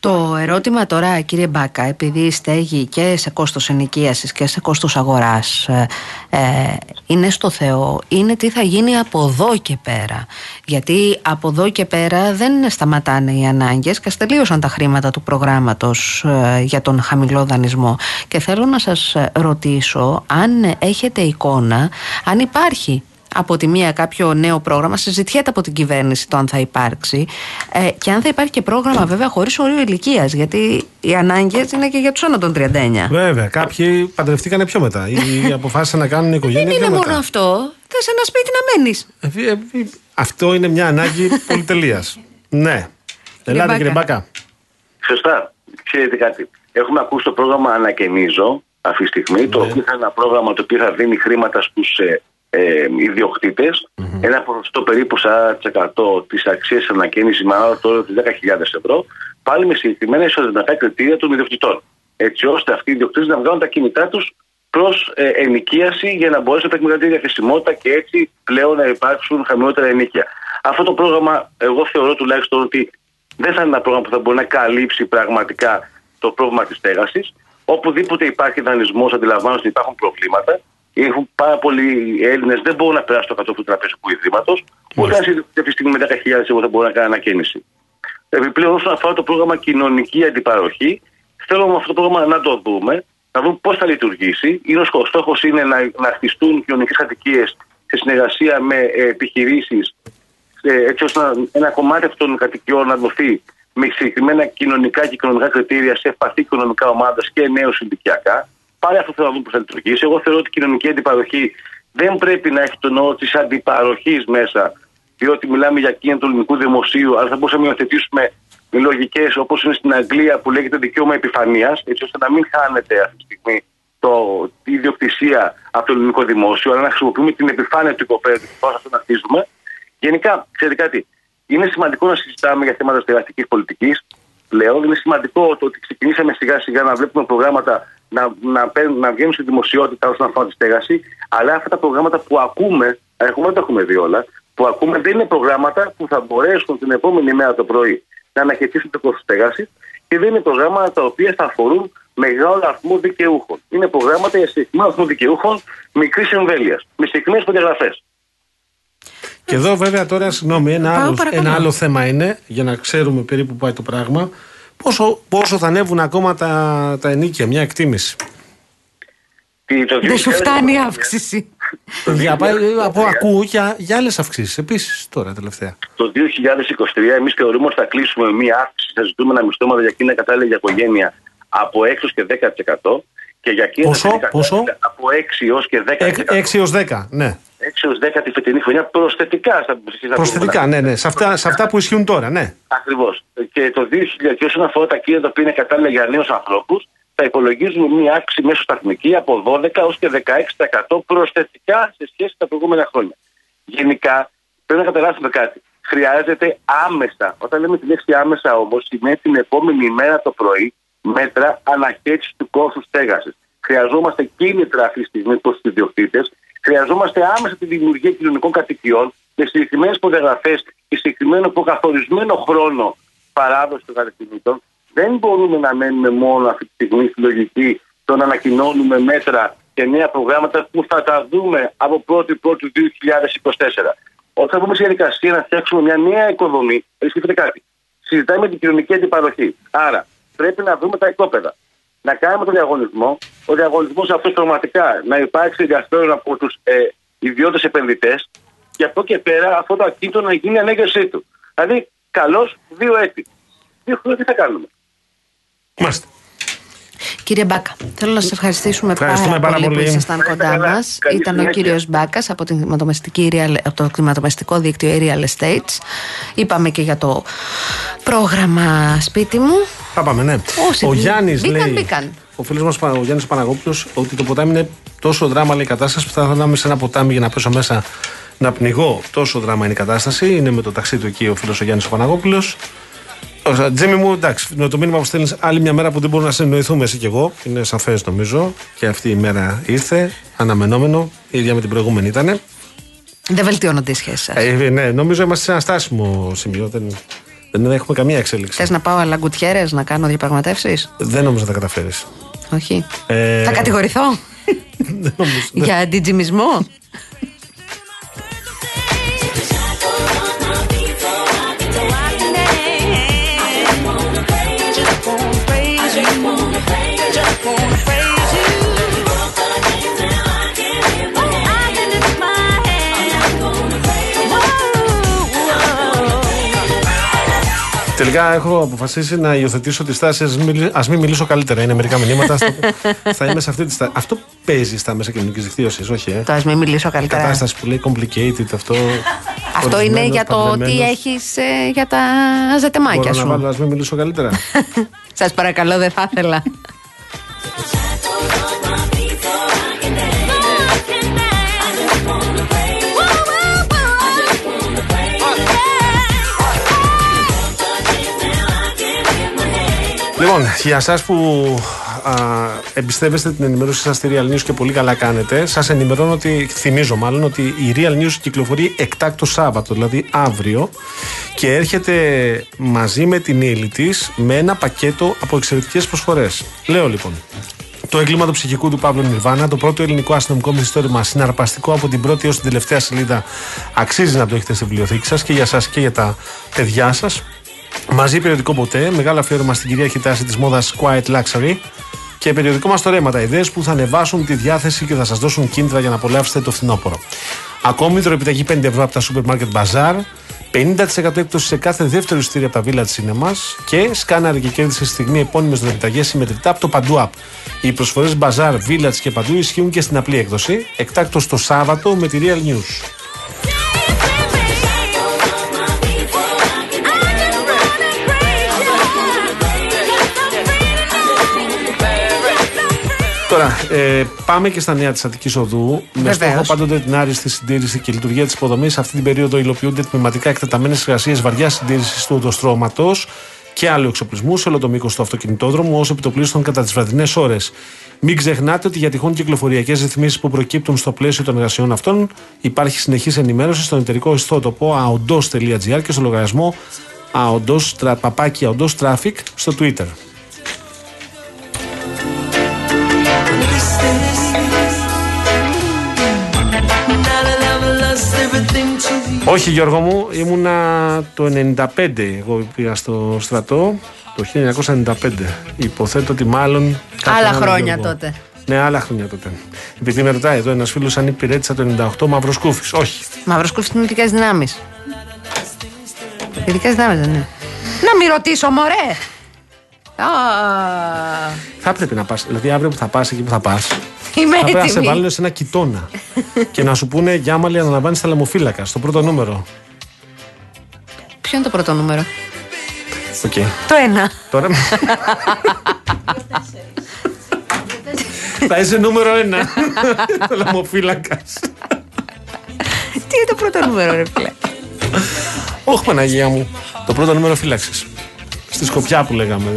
Το ερώτημα τώρα, κύριε Μπάκα, επειδή στέγει και σε κόστος ενοικίασης και σε κόστος αγοράς ε, ε, είναι στο Θεό, είναι τι θα γίνει από εδώ και πέρα. Γιατί από εδώ και πέρα δεν σταματάνε οι ανάγκες και στελείωσαν τα χρήματα του προγράμματος ε, για τον χαμηλό δανεισμό. Και θέλω να σας ρωτήσω αν έχετε εικόνα, αν υπάρχει από τη μία κάποιο νέο πρόγραμμα, συζητιέται από την κυβέρνηση το αν θα υπάρξει ε, και αν θα υπάρχει και πρόγραμμα βέβαια χωρίς όριο ηλικίας, γιατί οι ανάγκες είναι και για τους άνω των 39. Βέβαια, κάποιοι παντρευτήκανε πιο μετά ή αποφάσισαν να κάνουν οικογένεια Δεν πιο είναι μετά. μόνο αυτό. Θες ένα σπίτι να μένεις. Ε, ε, ε, Αυτό είναι μια ανάγκη πολυτελείας. ναι. Ελάτε Μπάκα. κύριε Μπάκα. Σωστά. Ξέρετε κάτι. Έχουμε ακούσει το πρόγραμμα Ανακαινίζω αυτή τη στιγμή, το οποίο θα είναι ένα πρόγραμμα το οποίο θα δίνει χρήματα στους ε, ε, ιδιοκτητε Ένα ποσοστό περίπου 40% της αξίας της ανακαίνιση με άλλο το όριο του 10.000 ευρώ, πάλι με συγκεκριμένα ισοδυνατά κριτήρια των ιδιοκτητών. Έτσι ώστε αυτοί οι ιδιοκτήτες να βγάλουν τα κινητά τους προς ε, ενοικίαση για να μπορέσουν να υπάρχει μεγαλύτερη διαθεσιμότητα και έτσι πλέον να υπάρξουν χαμηλότερα ενίκια. Αυτό το πρόγραμμα, εγώ θεωρώ τουλάχιστον ότι δεν θα είναι ένα πρόγραμμα που θα μπορεί να καλύψει πραγματικά το πρόβλημα της στέγασης. Οπουδήποτε υπάρχει δανεισμός, αντιλαμβάνονται ότι υπάρχουν προβλήματα. Έχουν πάρα πολλοί Έλληνες δεν μπορούν να περάσουν το κατόφλι του τραπεζικού ιδρύματο. Ούτε αν αυτή τη στιγμή με 10.000 ευρώ θα μπορεί να κάνει ανακαίνιση. Επιπλέον, όσον αφορά το πρόγραμμα κοινωνική αντιπαροχή, θέλω με αυτό το πρόγραμμα να το δούμε, να δούμε πώς θα λειτουργήσει. Είναι ο στόχος είναι να, να χτιστούν κοινωνικές κατοικίες σε συνεργασία με επιχειρήσεις, έτσι ώστε να, ένα κομμάτι αυτών των κατοικιών να δοθεί με συγκεκριμένα κοινωνικά και οικονομικά κριτήρια σε ευπαθή οικονομικά ομάδα και νέους ηλικιακά. Πάλι αυτό θέλω να δούμε πώ θα λειτουργήσει. Εγώ θεωρώ ότι η κοινωνική αντιπαροχή δεν πρέπει να έχει τον όρο της αντιπαροχής μέσα, διότι μιλάμε για κίνητο του ελληνικού δημοσίου, αλλά θα μπορούσαμε να υιοθετήσουμε με λογικές όπως είναι στην Αγγλία που λέγεται δικαίωμα επιφανεία, έτσι ώστε να μην χάνεται αυτή τη στιγμή το, η ιδιοκτησία από το ελληνικό δημόσιο, αλλά να χρησιμοποιούμε την επιφάνεια του οικοπαίδου και πώς αυτό να χτίζουμε. Γενικά, ξέρετε κάτι, είναι σημαντικό να συζητάμε για θέματα στεγαστικής πολιτικής πλέον. Είναι σημαντικό το ότι ξεκινήσαμε σιγά σιγά να βλέπουμε προγράμματα να, να, παίρνουν- να βγαίνουν στη δημοσιότητα όσον αφορά τη στέγαση. Αλλά αυτά τα προγράμματα που ακούμε, έχουμε δεν τα έχουμε δει όλα, που ακούμε δεν είναι προγράμματα που θα μπορέσουν την επόμενη μέρα το πρωί να αναχαιτήσουν το κόστος στέγασης και δεν είναι προγράμματα τα οποία θα αφορούν μεγάλο αριθμό δικαιούχων. Είναι προγράμματα για συγκεκριμένο αριθμό δικαιούχων μικρής εμβέλειας, με συγκεκριμένες προδιαγραφές. Και εδώ βέβαια τώρα, συγγνώμη, ένα Πάω, άλλο, παρακαλώ. ένα άλλο θέμα είναι, για να ξέρουμε περίπου που πάει το πράγμα, πόσο, πόσο θα ανέβουν ακόμα τα, τα ενίκια, μια εκτίμηση; Τι- το Δεν σου 2000 φτάνει η αύξηση. Για, πάει- από 2013. ακούω για, για άλλες αυξήσεις επίσης τώρα τελευταία. Το 2023 εμείς θεωρούμε ότι θα κλείσουμε μία αύξηση στα ζητούμενα μισθώματα για εκείνα κατάλληλα για οικογένεια από 6 και 10% και για εκείνα Πόσο, τα κατάλληλα πόσο; από 6 έως και 10%. 6 έως 10, ναι. 6 έως 10 τη φετινή χρονιά προσθετικά στα στα Προσθετικά, προηγούμενα. ναι, ναι. Σε αυτά, σε αυτά που ισχύουν τώρα, ναι. Ακριβώς. Και το 2000, και όσον αφορά τα κύρια τα οποία είναι κατάλληλα για νέους ανθρώπους, θα υπολογίζουμε μία αύξηση μέσω σταθμική από 12 έως και 16% προσθετικά σε σχέση με τα προηγούμενα χρόνια. Γενικά, πρέπει να καταλάβουμε κάτι. χρειάζεται άμεσα. Όταν λέμε τη λέξη άμεσα όμως, σημαίνει την επόμενη μέρα το πρωί μέτρα αναχέτησης του κόστους στέγασης. Χρειαζόμαστε κίνητρα αυτή τη στιγμή προς τους ιδιοκτήτες. Χρειαζόμαστε άμεσα τη δημιουργία κοινωνικών κατοικιών με συγκεκριμένες προδιαγραφές και συγκεκριμένο προκαθορισμένο χρόνο παράδοσης των κατευθυντήτων. Δεν μπορούμε να μένουμε μόνο αυτή τη στιγμή στη λογική το να ανακοινώνουμε μέτρα και νέα προγράμματα που θα τα δούμε από 1η του 2024. Όταν μπούμε στη διαδικασία να φτιάξουμε μια νέα οικοδομή, σκεφτείτε κάτι. Συζητάμε την κοινωνική αντιπαροχή. Άρα πρέπει να βρούμε τα οικόπεδα. Να κάνουμε τον διαγωνισμό. Ο διαγωνισμό αυτός πραγματικά να υπάρξει ενδιαφέρον από τους ε, ιδιώτες επενδυτές και από εκεί και πέρα αυτό το ακίνητο να γίνει η ανέγερσή του. Δηλαδή, καλώς δύο έτη. Δύο χρόνια τι θα κάνουμε. Μάλιστα. Κύριε Μπάκα, θέλω να σας ευχαριστήσουμε Ευχαριστούμε πάρα, πάρα πολύ, πολύ. που ήσασταν Καλά, κοντά καλά. μας. Καλή Ήταν ο συνέχεια. κύριος Μπάκας από, την κτηματομεστική Real- από το κτηματομεστικό δίκτυο Real Estates. Είπαμε και για το πρόγραμμα σπίτι μου. Θα πάμε, ναι. Όσοι ο μπη- Γιάννης μπήκαν, λέει. μπήκαν. Ο φίλος μας ο Γιάννης Παναγόπουλος ότι το ποτάμι είναι τόσο δράμα λέει η κατάσταση που θα ήθελα σε ένα ποτάμι για να πέσω μέσα να πνιγώ. Τόσο δράμα είναι η κατάσταση. Είναι με το ταξίδι του εκεί ο φίλος ο Γιάννης Παναγόπουλος. Τζέμι μου, εντάξει, με το μήνυμα που στέλνεις άλλη μια μέρα που δεν μπορούμε να συνεννοηθούμε εσύ και εγώ. Είναι σαφές νομίζω. Και αυτή η μέρα ήρθε. Αναμενόμενο. Η ίδια με την προηγούμενη ήταν. Δεν βελτιώνονται οι σχέσεις σας. Ε, ναι, νομίζω είμαστε σε ένα στάσιμο σημείο. Δεν, δεν έχουμε καμία εξέλιξη. Θες να πάω αλαγκουτιέρε να κάνω διαπραγματεύσεις; Δεν νομίζω να τα καταφέρεις. Όχι. Ε, Θα κατηγορηθώ; δεν νομίζω. για αντιτζιμισμό; Τελικά έχω αποφασίσει να υιοθετήσω τη στάση ας μην, ας μην μιλήσω καλύτερα. Είναι μερικά μηνύματα. στο- θα είμαι σε αυτή τη στάση. Αυτό παίζει στα μέσα κοινωνικής δικτύωσης, όχι, ε. Το ας μην μιλήσω Η καλύτερα. κατάσταση που λέει complicated αυτό. Αυτό είναι ορισμένος, για το τι παντρεμένος. έχεις για τα ζετεμάκια Μπορώ να σου. βάλω, ας μην μιλήσω καλύτερα. Σας παρακαλώ, δεν θα ήθελα. λοιπόν, για εσά που α, εμπιστεύεστε την ενημέρωση σας στη Real News και πολύ καλά κάνετε, σας ενημερώνω ότι, θυμίζω μάλλον, ότι η Real News κυκλοφορεί εκτάκτο Σάββατο, δηλαδή αύριο, και έρχεται μαζί με την ύλη της με ένα πακέτο από εξαιρετικές προσφορές. Λέω λοιπόν. Το έγκλημα του ψυχικού του Παύλου Νιρβάνα, το πρώτο ελληνικό αστυνομικό μυθιστόρημα συναρπαστικό από την πρώτη έως την τελευταία σελίδα, αξίζει να το έχετε στη βιβλιοθήκη σας και για εσά και για τα παιδιά σας. Μαζί περιοδικό ποτέ, μεγάλο αφιέρωμα στην κυρίαρχη τάση της μόδας Quiet Luxury και περιοδικό μας το ρέματα, ιδέες που θα ανεβάσουν τη διάθεση και θα σας δώσουν κίνητρα για να απολαύσετε το φθινόπωρο. Ακόμη δωρεπιταγή 5 ευρώ από τα Supermarket Bazaar, 50% έκπτωση σε κάθε δεύτερο εισιτήριο από τα Village Cinemas και σκάναρε και κέρδισε στη στιγμή επώνυμες δωρεπιταγέ συμμετρητά από το Παντού App. Οι προσφορές Bazaar, Village και Παντού ισχύουν και στην απλή έκδοση, εκτάκτο το Σάββατο με τη Real News. Τώρα, ε, πάμε και στα νέα της Αττικής Οδού. Με Βεβαίως. στόχο πάντοτε την άριστη συντήρηση και λειτουργία της υποδομής. Αυτή την περίοδο υλοποιούνται τμηματικά εκτεταμένες εργασίες βαριάς συντήρησης του οδοστρώματος και άλλου εξοπλισμού σε όλο το μήκο του αυτοκινητόδρομου, ως επιτοπλίστων κατά τις βραδινές ώρες. Μην ξεχνάτε ότι για τυχόν κυκλοφοριακές ρυθμίσεις που προκύπτουν στο πλαίσιο των εργασιών αυτών υπάρχει συνεχής ενημέρωση στον εταιρικό ιστότοπο aondos.gr και στο λογαριασμό aondos, παπάκι aondos traffic στο Twitter. Όχι Γιώργο μου, ήμουνα το 95 εγώ πήγα στο στρατό το 1995 Υποθέτω ότι μάλλον κάποιο Άλλα άλλο χρόνια Γιώργο. τότε. Ναι άλλα χρόνια τότε Επειδή με ρωτάει εδώ ένας φίλος αν υπηρέτησα το 98 Μαυροσκούφης Όχι Μαύρο κούφι είναι ειδικές δυνάμεις. Ειδικές δυνάμεις δεν είναι. Να μην ρωτήσω, μωρέ! Α, Θα έπρεπε να πας Δηλαδή αύριο που θα πας εκεί που θα πας Είμαι Θα πρέπει να σε έτοιμη. βάλουν σε ένα κοιτώνα Και να σου πούνε Γιάμαλη αναλαμβάνεις θαλαμοφύλακα Στο πρώτο νούμερο Ποιο είναι το πρώτο νούμερο; Οκ Το ένα. Τώρα. Θα είσαι νούμερο ένα. Θαλαμοφύλακα. Τι είναι το πρώτο νούμερο, ρε φίλε; Όχι, Παναγία μου. Το πρώτο νούμερο φύλαξης. Στη Σκοπιά που λέγαμε.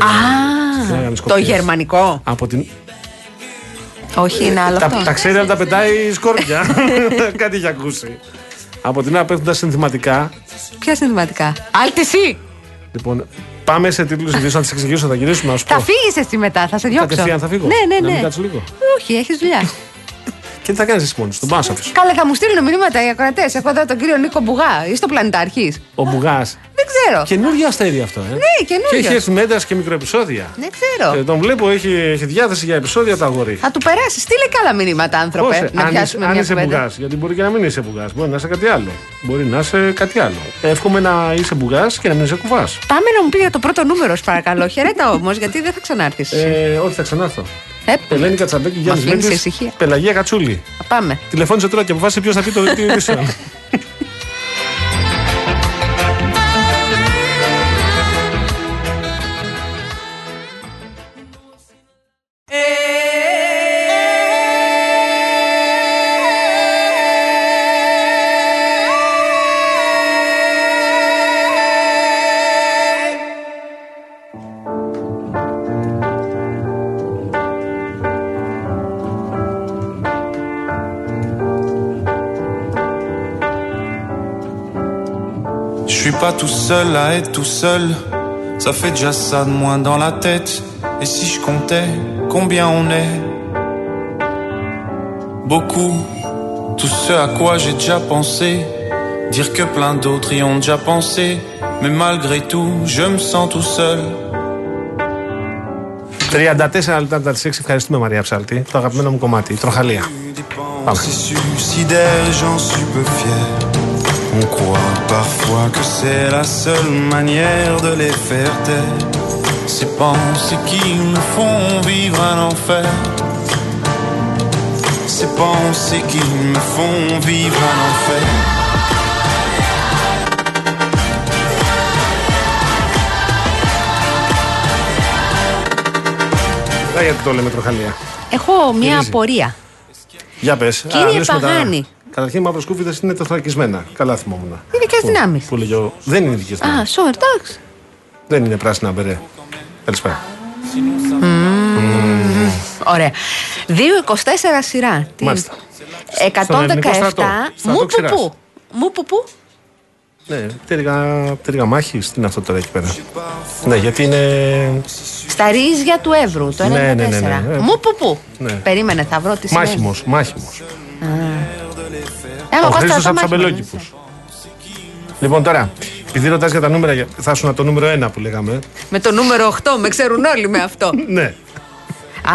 Λέγανε Α, το Σκοπιές. γερμανικό. Από την... Όχι, είναι άλλο τα, αυτό. τα ξέρει, αλλά τα πετάει η σκόρπια. Κάτι έχει ακούσει. Από την άλλη, πέφτοντα συνθηματικά. Ποια συνθηματικά; Αλτισή! Λοιπόν, πάμε σε τίτλους ειδήσεων να τις εξηγήσω. Θα γυρίσουμε να σου Θα πω. φύγεις εσύ μετά, θα σε διώξω. Κατευθείαν θα φύγω. Ναι, Να ναι, μην ναι. κάτσω λίγο. Όχι, έχεις δουλειά. Και τι θα κάνεις εσύ μόνος σου, τον πάω να σε αφήσω. Κάλε, θα μου στείλουν μηνύματα οι ακροατές. Έχω εδώ τον κύριο Νίκο Μπουγά. Είσαι στο πλανητάρχης; Ο Μπουγάς. Δεν ξέρω. Καινούργια αστέρια αυτό, ε. Ναι, καινούριο. Και έχει έρθει με ένταση και μικροεπισόδια. Δεν ξέρω. Ε, τον βλέπω, έχει, έχει διάθεση για επεισόδια το αγόρι. Θα του περάσει. Στείλε και άλλα μηνύματα, άνθρωπε. Πώς, ε, να αν, είσαι, πιάσουμε αν μια είσαι κουβέντα. μπουγάς, γιατί μπορεί και να μην είσαι μπουγάς. Μπορεί να είσαι κάτι άλλο. Μπορεί να είσαι κάτι άλλο. Εύχομαι να είσαι μπουγάς και να μην είσαι κουβάς. Πάμε να μου πει για το πρώτο νούμερο, σου παρακαλώ. Χαιρέτα όμως, γιατί δεν θα ξανάρθεις. Ε, όχι, θα ξανάρθω. Ε, Ελένη Κατσαμπέκη, Γιάννη αφήνεις Μέντης, ησυχία. Πελαγία Κατσούλη. θα πάμε. Τηλεφώνησε τώρα και αποφάσισε ποιο θα πει το δελτίο ειδήσεων. seul à être tout seul. Ça fait déjà ça de moins dans la tête. Et si je comptais combien on est Beaucoup. Tout ce à quoi j'ai déjà pensé. Dire que plein d'autres y ont déjà pensé. Mais malgré tout, je me sens tout seul. 34 λεπτά από τα 6. Ευχαριστούμε Μαρία Ψάλτη. Το αγαπημένο μου κομμάτι. Τροχαλία. Πάμε. On croit parfois que c'est la seule manière de les faire taire. Ces pensées qui nous font vivre un enfer. Ces pensées qui me font vivre un enfer. Δεν γιατί το λέμε τροχαλία. Έχω μία Γυρίζει. απορία. Για πε. Κύριε Παγάνη. Καταρχήν, οι μαυροσκούφιδε είναι τεθωρακισμένα. Καλά θυμόμουν. Είναι δικέ Που- δυνάμεις. Που λέγει ο- Δεν είναι δικές Α, δυνάμει. σω, εντάξει. Δεν είναι πράσινα μπερέ. Καλησπέρα. Ωραία. 2-24 σειρά. Τι- Μάλιστα. 117. στρατό. Στρατό Μου που ξηράς. που. Μου που που. Ναι, πτέρυγα, πτέρυγα μάχη. Τι είναι αυτό τώρα εκεί πέρα; Ναι, γιατί είναι. Στα ρίζια του Εύρου, το 1-4. Ναι, ναι, ναι, ναι. Ε, Μου που που. ναι. Περίμενε, θα βρω τι σημαίνει. Μάχημος. Μάχημο. Άμα Ο πας Χρήστος στο από τους μάχημο, αμπελόκηπους. Λοιπόν, τώρα, επειδή ρωτάς για τα νούμερα, για- θα ήσουν το νούμερο 1 που λέγαμε. Με το νούμερο 8, με ξέρουν όλοι με αυτό. Ναι. Α,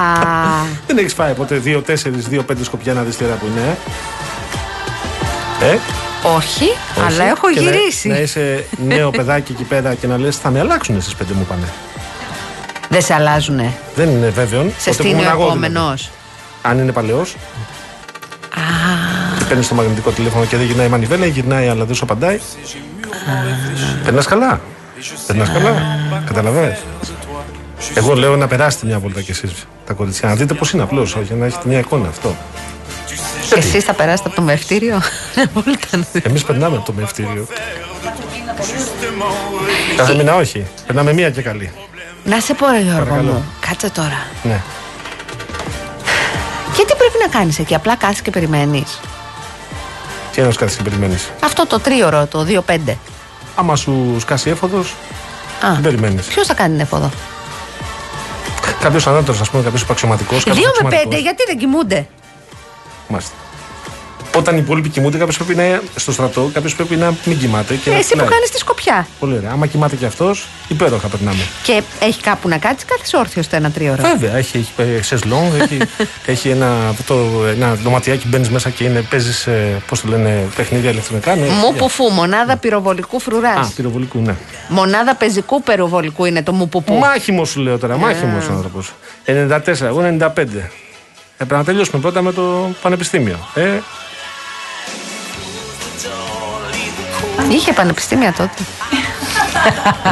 Δεν έχεις φάει ποτέ 2-4, 2-5 σκοπιά να δεις τι ώρα που είναι. Ε, ε; Όχι, αλλά όχι. έχω Και να- γυρίσει. Να, είσαι νέο παιδάκι εκεί πέρα και να λες: Θα με αλλάξουν εσεί πέντε μου πάνε. Δεν σε αλλάζουνε. Δεν είναι βέβαιο. Σε Ποτέ στείνει που ο ήμουν εγώ, επόμενος. δηλαδή. Αν είναι παλαιός. Και παίρνεις το μαγνητικό τηλέφωνο και δεν γυρνάει η μανιβέλα ή γυρνάει αλλά δεν σου απαντάει. Περνάς καλά. Περνάς καλά. Καταλαβαίνετε. Εγώ λέω να περάσετε μια βόλτα κι εσείς τα κοριτσιά. Να δείτε πώς είναι απλώς. Όχι, να έχετε μια εικόνα αυτό. Και εσείς θα περάσετε από το μευτήριο. Βόλτα. Εμείς περνάμε από το μευτήριο. Κάθε μήνα όχι. Περνάμε μία και καλή. Να σε πω, ρε Γιώργο Παρακαλώ. μου, κάτσε τώρα. Ναι. Και τι πρέπει να κάνεις εκεί, απλά κάθεσαι και περιμένεις. Τι ενό κάθε περιμένει. Αυτό το τρίωρο, το 2-5. Άμα σου σκάσει έφοδος, Α, δεν περιμένεις. ποιος θα κάνει έφοδο; Κάποιος ανώτερος, ας πούμε, κάποιος υπαξιωματικός. 2 με 5, γιατί δεν κοιμούνται; Μάλιστα. Όταν οι υπόλοιποι κοιμούνται, κάποιος πρέπει να είναι στο στρατό, κάποιος πρέπει να μην κοιμάται. Και Ε, να εσύ που φυλάει. κάνεις τη σκοπιά. Πολύ ωραία. Άμα κοιμάται και αυτός, υπέροχα περνάμε. Και έχει κάπου να κάτσει, κάθε όρθιος το ένα τρίωρο. Βέβαια, έχει, έχει ε, σεσλόν, έχει, έχει ένα, αυτό το, ένα δωματιάκι, μπαίνεις μέσα και είναι, παίζεις, πώς το λένε, παιχνίδια ηλεκτρονικά. Ναι, Μου που φου, μονάδα πυροβολικού φρουράς. Α, πυροβολικού, ναι. Μονάδα πεζικού πυροβολικού είναι το μου που που. Μάχημο σου λέω τώρα, μάχημος άνθρωπος. 94, εγώ 95. Έπρεπε να τελειώσουμε πρώτα με το πανεπιστήμιο. Ε, Είχε πανεπιστήμια τότε.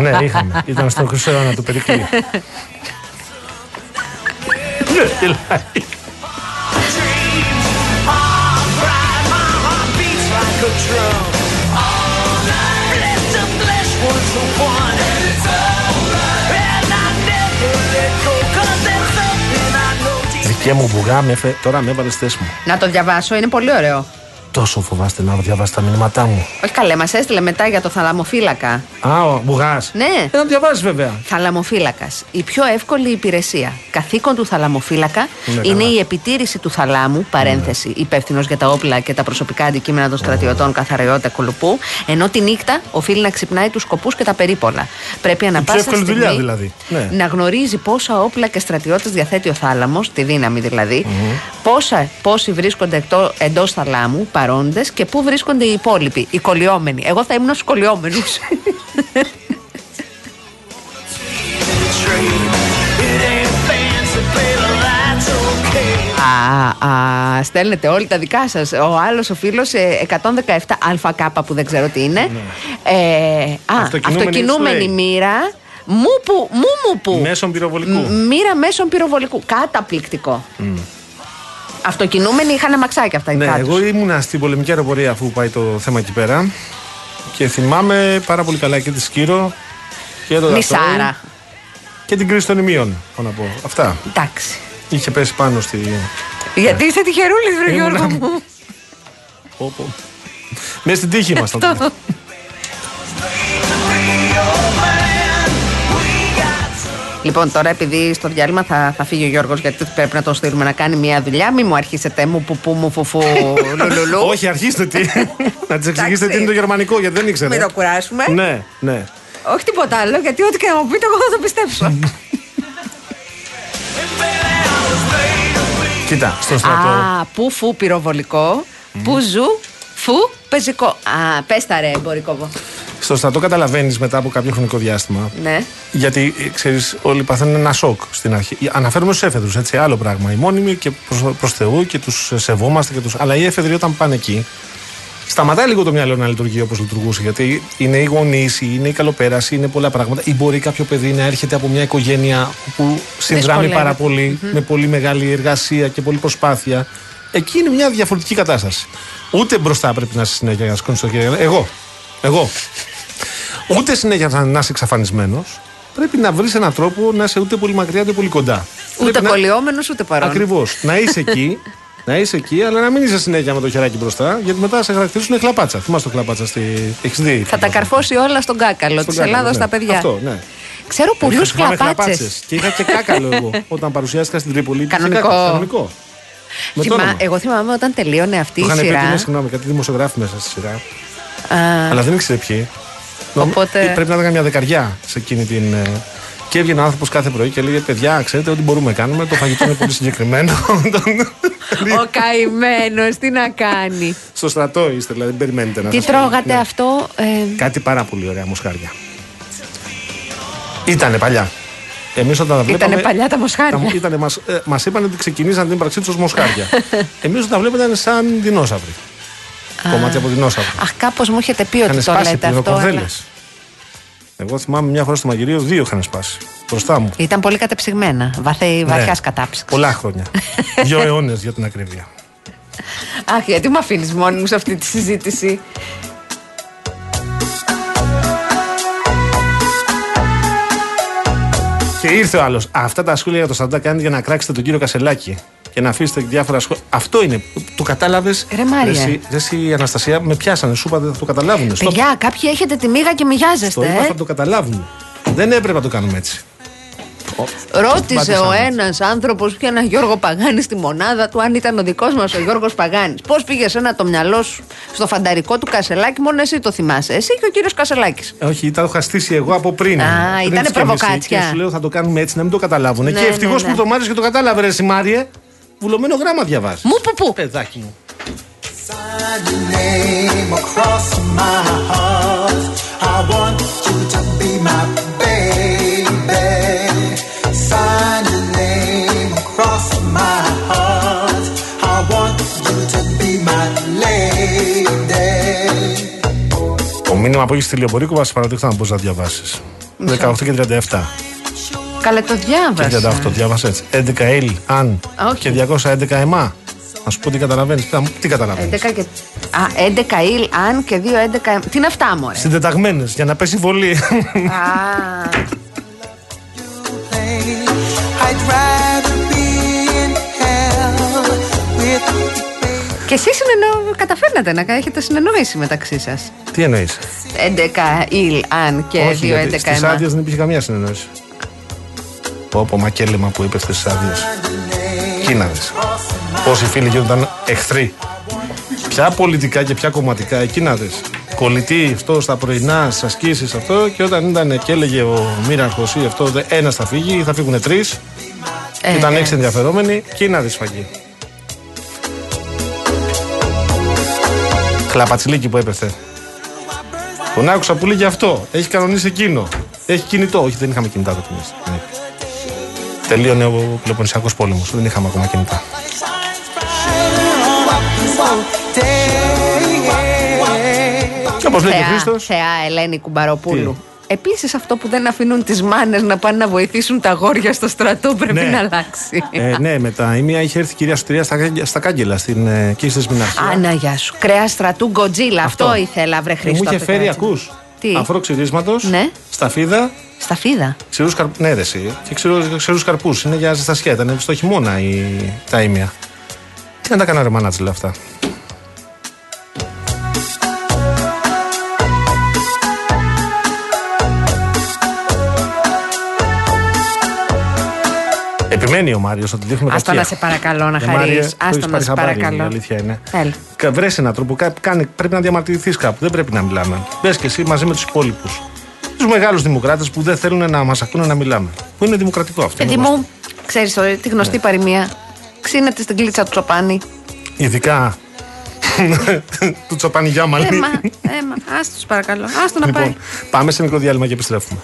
ναι, είχαμε. Ήταν στο χρυσό αιώνα του Περικλή. Ναι, Δικέ μου μπουγά, τώρα με έβαλες θέση μου. Να το διαβάσω, είναι πολύ ωραίο. Τόσο φοβάστε να διαβάσει τα μηνύματά μου. Όχι καλέ, μας έστειλε μετά για το θαλαμοφύλακα. Α, ο μπουγάς. Ναι. Ε, να διαβάσεις βέβαια. Θαλαμοφύλακας. Η πιο εύκολη υπηρεσία. Καθήκον του θαλαμοφύλακα Ναι, είναι καλά. η επιτήρηση του θαλάμου, παρένθεση, υπεύθυνος για τα όπλα και τα προσωπικά αντικείμενα των στρατιωτών καθαριότητα κολοπού, ενώ τη νύχτα οφείλει να ξυπνάει τους σκοπούς και τα περίπολα. Πρέπει ανα Η πιο πάσα εύκολη στιγμή δουλειά δηλαδή. Ναι. να γνωρίζει πόσα όπλα και στρατιώτες διαθέτει ο θάλαμος, τη δύναμη δηλαδή, πόσα, πόσοι βρίσκονται εντός θαλάμου, παρόντες και πού βρίσκονται οι υπόλοιποι, οι κολλιόμενοι. Εγώ θα ήμουν στου κολλιόμενου. Α, α, στέλνετε όλοι τα δικά σας Ο άλλος ο φίλος ε, 117 ΑΚ που δεν ξέρω τι είναι ε, α, Αυτοκινούμενη Αυτοκινούμενη λέει. μοίρα Μου που, μου μου που Μέσων πυροβολικού. Μ- Μοίρα μέσων πυροβολικού Καταπληκτικό Αυτοκινούμενοι είχαν αμαξάκια αυτά οι Ναι, κάτω. εγώ ήμουνα στην πολεμική αεροπορία αφού πάει το θέμα εκεί πέρα. Και θυμάμαι πάρα πολύ καλά και τη Σκύρο και το Μισάρα και την κρίση των ημείων. Πάω να πω. Αυτά. Εντάξει Είχε πέσει πάνω στη. Γιατί είσαι τυχερούλης βρε Ήμουνα- Γιώργο μου Πω, πω. Μέσα στην τύχη μας τότε. Λοιπόν, τώρα επειδή στο διάλειμμα θα, θα φύγει ο Γιώργος γιατί πρέπει να τον στείλουμε να κάνει μια δουλειά, μην μου αρχίσετε μου που που μου φουφού λουλουλού. Όχι, αρχίστε τι. να της εξηγήσετε Εντάξει. τι είναι το γερμανικό γιατί δεν ήξερε. Μην το κουράσουμε. Ναι, ναι. Όχι τίποτα άλλο, γιατί ό,τι και να μου πείτε, εγώ θα το πιστέψω. Κοίτα, στο στρατό. Α, που φου πυροβολικό, που ζου, φου πεζικό. Α, πες τα ρε, εμπορικό. Στο στρατό καταλαβαίνεις μετά από κάποιο χρονικό διάστημα. Ναι. Γιατί ξέρεις, όλοι παθαίνουν ένα σοκ στην αρχή. Αναφέρουμε στους έφεδρους, έτσι, άλλο πράγμα. Οι μόνιμοι και προς προς Θεού και τους σεβόμαστε. Και τους... Αλλά οι έφεδροι όταν πάνε εκεί, σταματάει λίγο το μυαλό να λειτουργεί όπως λειτουργούσε. Γιατί είναι οι γονείς, είναι η καλοπέραση, είναι πολλά πράγματα. Ή μπορεί κάποιο παιδί να έρχεται από μια οικογένεια που συνδράμει Δυσκολεύεται. πάρα πολύ, με πολύ μεγάλη εργασία και πολύ προσπάθεια. Εκεί είναι μια διαφορετική κατάσταση. Ούτε μπροστά πρέπει να είσαι συνέχεια για να σηκώνει το χέρι. Εγώ. Εγώ. Ούτε συνέχεια να να είσαι εξαφανισμένος. Πρέπει να βρεις έναν τρόπο να είσαι ούτε πολύ μακριά ούτε πολύ κοντά. Ούτε Πρέπει να- κολλιόμενος, ούτε παρόν. Ακριβώς. να είσαι εκεί, να είσαι εκεί, αλλά να μην είσαι συνέχεια με το χεράκι μπροστά, γιατί μετά σε χαρακτηρίζουν κλαπάτσα. Θυμάσαι το κλαπάτσα στη. Έχεις δει; Θα τα καρφώσει όλα στον κάκαλο Στον της κάκαλο, Ελλάδα ναι. στα παιδιά. Αυτό, ναι. Ξέρω πολλούς Είχα- θυμάμαι κλαπάτσε. κλαπάτσες. Και είχα και κάκαλο εγώ όταν παρουσιάστηκα στην Τρίπολη. Είχε Κανονικό. κάκαλο, Κανονικό. Με το όνομα. Εγώ θυμάμαι όταν τελείωνε αυτή Του η είχαν πει ότι είναι, σειρά. συγγνώμη, κάτι δημοσιογράφοι μέσα στη σειρά. Α, Αλλά δεν ήξερε ποιοι. Οπότε- Νομ- Πρέπει να ήταν μια δεκαριά σε εκείνη την. ε, Και έβγαινε ο άνθρωπος κάθε πρωί και έλεγε: Παιδιά, ξέρετε ό,τι μπορούμε να κάνουμε. Το φαγητό είναι πολύ συγκεκριμένο. Ο καημένος, τι να κάνει. Στο στρατό είστε, δηλαδή δεν περιμένετε να Τι σας πω. τρώγατε Ναι. αυτό. ε, Κάτι πάρα πολύ ωραία μοσχάρια. Ήτανε παλιά. Εμείς όταν τα βλέπαμε. Ήτανε παλιά τα μοσχάρια. τα- Ήτανε, μας, ε, μας είπαν ότι ξεκινήσαν την ύπαρξή τους ως μοσχάρια. Εμείς όταν τα βλέπαμε ήταν σαν δεινόσαυροι. Κομμάτια από δεινόσαυρο. Αχ, κάπως μου έχετε πει ότι Είχαν το σπάσει λέτε αυτό. αλλά- πυροκορδέλες. Εγώ θυμάμαι μια φορά στο μαγειρίο δύο είχαν σπάσει. Μπροστά μου. Ήταν πολύ κατεψυγμένα. Βαθύ, βαθιάς Ναι. κατάψυξης. Πολλά χρόνια. Δύο αιώνες για την ακρίβεια. Αχ, γιατί με αφήνεις μόνη μου σε αυτή τη συζήτηση; Και ήρθε ο άλλος. Αυτά τα σχόλια για το Σαντά κάνετε για να κράξετε τον κύριο Κασελάκη και να αφήσετε διάφορα σχόλια. Αυτό είναι. Το κατάλαβες. Ρε Μάρια. Εσύ, η Αναστασία με πιάσανε. Σου είπα δεν θα το καταλάβουν. Στο, Παιδιά, κάποιοι έχετε τη μίγα και το μοιάζεστε. είπα Ε; θα το καταλάβουν. Δεν έπρεπε να το κάνουμε έτσι. Ρώτησε Πάτησαν ο έτσι. ένας άνθρωπος και ένα Γιώργο Παγάνης στη μονάδα του αν ήταν ο δικός μας ο Γιώργος Παγάνης. Πώς πήγε ένα το μυαλό σου στο φανταρικό του Κασελάκη, μόνο εσύ το θυμάσαι. Εσύ και ο κύριος Κασελάκης. Ε, Όχι, ήταν είχα στήσει εγώ από πριν. Α, Πριν ήτανε τις προβοκάτσια. Και σου λέω θα το κάνουμε έτσι να μην το καταλάβουν. Ναι, και ευτυχώς ναι, ναι. που το μάθει και το κατάλαβε, ρε Σιμάριε. Βουλωμένο γράμμα διαβάζεις. Μου που που. Παιδάκι μου. name across my heart. I want you to be my baby. Sign your name across my heart. I want you to be my lady. Το μήνυμα που έχεις στη Λιομπορίκο, μα παραδείχτα να μπορεί να διαβάσεις. 18 και 37. Καλέ το Και διάβασα. 38, διάβασε έτσι. 11 ελ, αν. Όχι. Και 211 εμά. Να σου πω τι καταλαβαίνεις. Τι καταλαβαίνεις. 11 και... Α, 11 ήλ, αν και 2, 11. Τι είναι αυτά, μωρέ; Συντεταγμένες για να πέσει βολή. Α, I'd rather be in Και εσείς καταφέρνατε να έχετε συνεννόηση μεταξύ σας. Τι εννοείς; 11 ήλ, αν και Όχι, 2 γιατί 11 στις εμά. άδειες δεν υπήρχε καμία συνεννόηση. Πω πω μακέλεμα που είπε στις άδειες. Κοίνα δεις. Πόσοι φίλοι γίνονταν εχθροί. Ποια πολιτικά και ποια κομματικά, εκεί να δεις. Κολλητή αυτό στα πρωινά, στις ασκήσεις αυτό και όταν ήταν και έλεγε ο Μοίραρχο ή αυτό, ένας θα φύγει ή θα φύγουν τρεις. Ε, και ήταν ε. έξι ενδιαφερόμενοι, και να δει σφαγή. Κλαπατσιλίκι που έπεθε. Τον άκουσα που λέγει αυτό. Έχει κανονίσει εκείνο. Έχει κινητό. Όχι, δεν είχαμε κινητά τότε. Εμείς. Δεν είχαμε. Τελείωνε ο Πελοποννησιακός πόλεμος. Δεν είχαμε ακόμα κινητά. Και όπως λέει και ο Θεά, Χρήστο. θεά Ελένη Κουμπαροπούλου. Επίσης, αυτό που δεν αφήνουν τις μάνες να πάνε να βοηθήσουν τα αγόρια στο στρατό πρέπει Ναι. να αλλάξει. Ε, ναι, μετά η μία είχε έρθει η κυρία Σωτηρία στα, στα κάγκελα στην ε, εκεί στη Σμιναρχία. Άνα, γεια σου. Κρέας στρατού Γκοτζίλα. Αυτό, Αυτό. ήθελα, βρε Και Χρήστο. μου είχε αυτό το φέρει, έτσι. ακούς. Τι; Αφρό ξυρίσματο, Ναι. σταφίδα, Στα φίδα. ξηρούς καρπού. Ναι, ρε, εσύ. Και ξηρού καρπούς. Είναι για ζεστασιά. Ήταν στο χειμώνα η, τα ήμια. Τι να τα κάνω ρε μάνατζελ αυτά. Επιμένει ο Μάριος ότι δείχνουμε Άστο κακία. να σε παρακαλώ να Ε, Μάριε, χαρείς. το Άστο έχεις να πάρει σε χαμπάρι, παρακαλώ. Η αλήθεια είναι. Έλα. Βρες έναν τρόπο, κα- κάνει, πρέπει να διαμαρτυρηθείς κάπου. Δεν πρέπει να μιλάμε. Μπες και εσύ μαζί με τους υπόλοιπους. Τους μεγάλους δημοκράτες που δεν θέλουν να μας ακούνε να μιλάμε. Που είναι δημοκρατικό αυτό. Παιδί είναι μου, ξέρεις τη Ναι. γνωστή παροιμία. Ξύνεται στην κλίτσα του τσοπάνι. Ειδικά του τσοπάνι Γιάμαλη. Έμα, έμα. Άστο τους παρακαλώ. Άστο να πάει. Λοιπόν, πάμε σε μικρό διάλειμμα και επιστρέφουμε.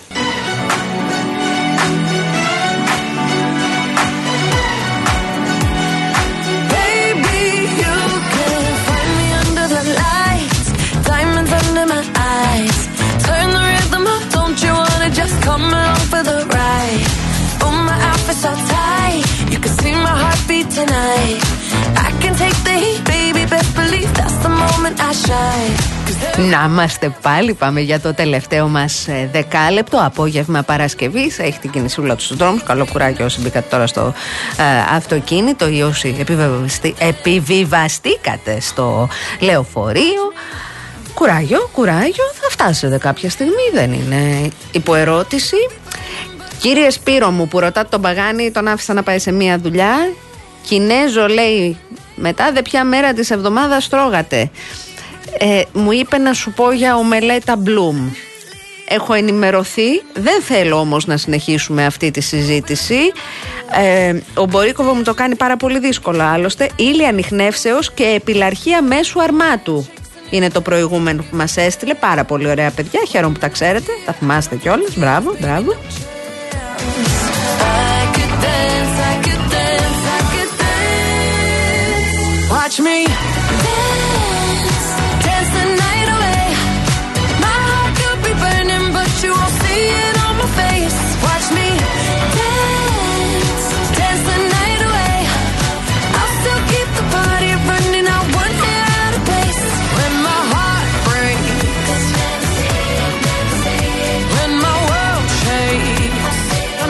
Να είμαστε πάλι, πάμε για το τελευταίο μας δεκάλεπτο. Απόγευμα Παρασκευής. Έχει την κινησούλα του στους δρόμους. Καλό κουράγιο όσοι μπήκατε τώρα στο ε, αυτοκίνητο ή όσοι επιβεβαστεί- επιβιβαστήκατε στο λεωφορείο. Κουράγιο, κουράγιο. Θα φτάσετε κάποια στιγμή, δεν είναι υποερώτηση. Κύριε Σπύρο μου που ρωτάτε τον Παγάνη, τον άφησα να πάει σε μία δουλειά. Κινέζο λέει, μετά δε ποια μέρα της εβδομάδας τρώγατε. Ε, μου είπε να σου πω για ομελέτα Bloom. Έχω ενημερωθεί, δεν θέλω όμως να συνεχίσουμε αυτή τη συζήτηση. Ε, ο Μπορίκοβο μου το κάνει πάρα πολύ δύσκολο άλλωστε. Ήλια ανιχνεύσεως και επιλαρχία μέσου αρμάτου. Είναι το προηγούμενο που μας έστειλε. Πάρα πολύ ωραία παιδιά. Χαίρομαι που τα ξέρετε. Τα θυμάστε κιόλας. Μπράβο, μπράβο. Watch me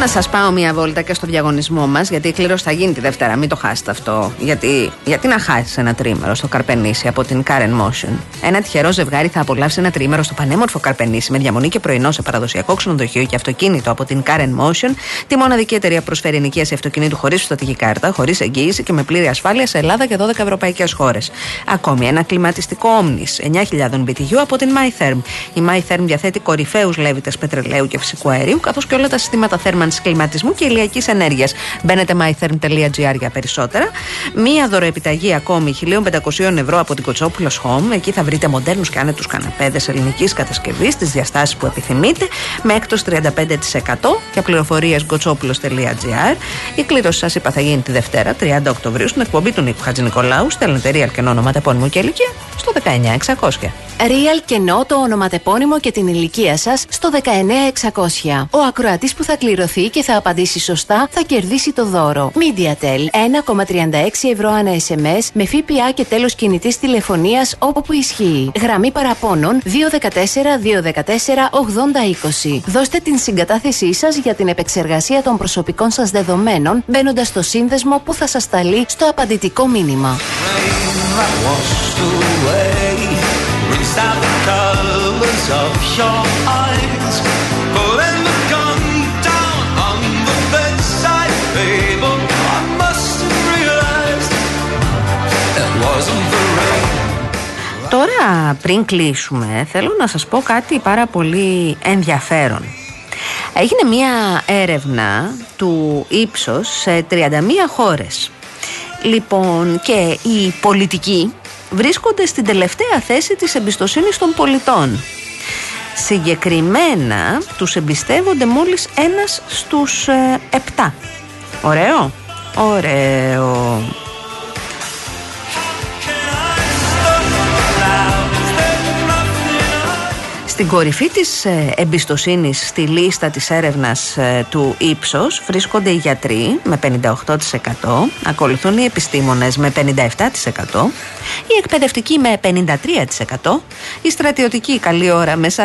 να σας πάω μία βόλτα και στο διαγωνισμό μας, γιατί η κλήρωση θα γίνει τη Δευτέρα. Μην το χάσετε αυτό. Γιατί, γιατί να χάσεις ένα τρίμερο στο Καρπενήσι από την Karen Motion; Ένα τυχερό ζευγάρι θα απολαύσει ένα τρίμερο στο πανέμορφο Καρπενήσι με διαμονή και πρωινό σε παραδοσιακό ξενοδοχείο και αυτοκίνητο από την Karen Motion. Τη μοναδική εταιρεία που προσφέρει ενοικίαση αυτοκινήτου χωρίς φυστατική κάρτα, χωρίς εγγύηση και με πλήρη ασφάλεια σε Ελλάδα και 12 ευρωπαϊκές χώρες. Ακόμη ένα κλιματιστικό Omnis 9.000 BTU από την MyTherm. Η MyTherm διαθέτει κορυφαίους λέβητες πετρελαίου και φυσικού αερίου, καθώς και όλα τα συστήματα θέρμανσης κλιματισμού και ηλιακής ενέργειας. Μπαίνετε mytherm.gr για περισσότερα. Μία δωροεπιταγή ακόμη 1.500 ευρώ από την Κοτσόπουλος Home. Εκεί θα βρείτε μοντέρνους και άνετου καναπέδε ελληνικής κατασκευής στι διαστάσεις που επιθυμείτε, με έκπτωση 35% για πληροφορίες κοτσόπουλο.gr. Η κλήρωση, σας είπα, θα γίνει τη Δευτέρα, 30 Οκτωβρίου, στην εκπομπή του Νίκου Χατζη Νικολάου. Στέλνετε real και ονόματα επώνυμου και ηλικία στο 19600. Real κενό το ονοματεπώνυμο και την ηλικία σας στο 19600. Ο ακροατής που θα κληρωθεί και θα απαντήσει σωστά θα κερδίσει το δώρο. MediaTel 1,36 ευρώ ανά SMS με ΦΠΑ και τέλος κινητής τηλεφωνίας όπου ισχύει. Γραμμή παραπώνων 214-214-8020. Δώστε την συγκατάθεσή σας για την επεξεργασία των προσωπικών σας δεδομένων μπαίνοντας στο σύνδεσμο που θα σας σταλεί στο απαντητικό μήνυμα. that washed away. Rinsed out the colors of your eyes. Τώρα πριν κλείσουμε θέλω να σας πω κάτι πάρα πολύ ενδιαφέρον. Έγινε μία έρευνα του ύψος σε 31 χώρες. Λοιπόν και οι πολιτικοί βρίσκονται στην τελευταία θέση της εμπιστοσύνης των πολιτών. Συγκεκριμένα τους εμπιστεύονται μόλις ένας στους ε, επτά. Ωραίο. Ωραίο. Στην κορυφή της ε, εμπιστοσύνης στη λίστα της έρευνας ε, του Ύψος βρίσκονται οι γιατροί με 58%, ακολουθούν οι επιστήμονες με 57%, οι εκπαιδευτικοί με 53%, οι στρατιωτικοί καλή ώρα με 42%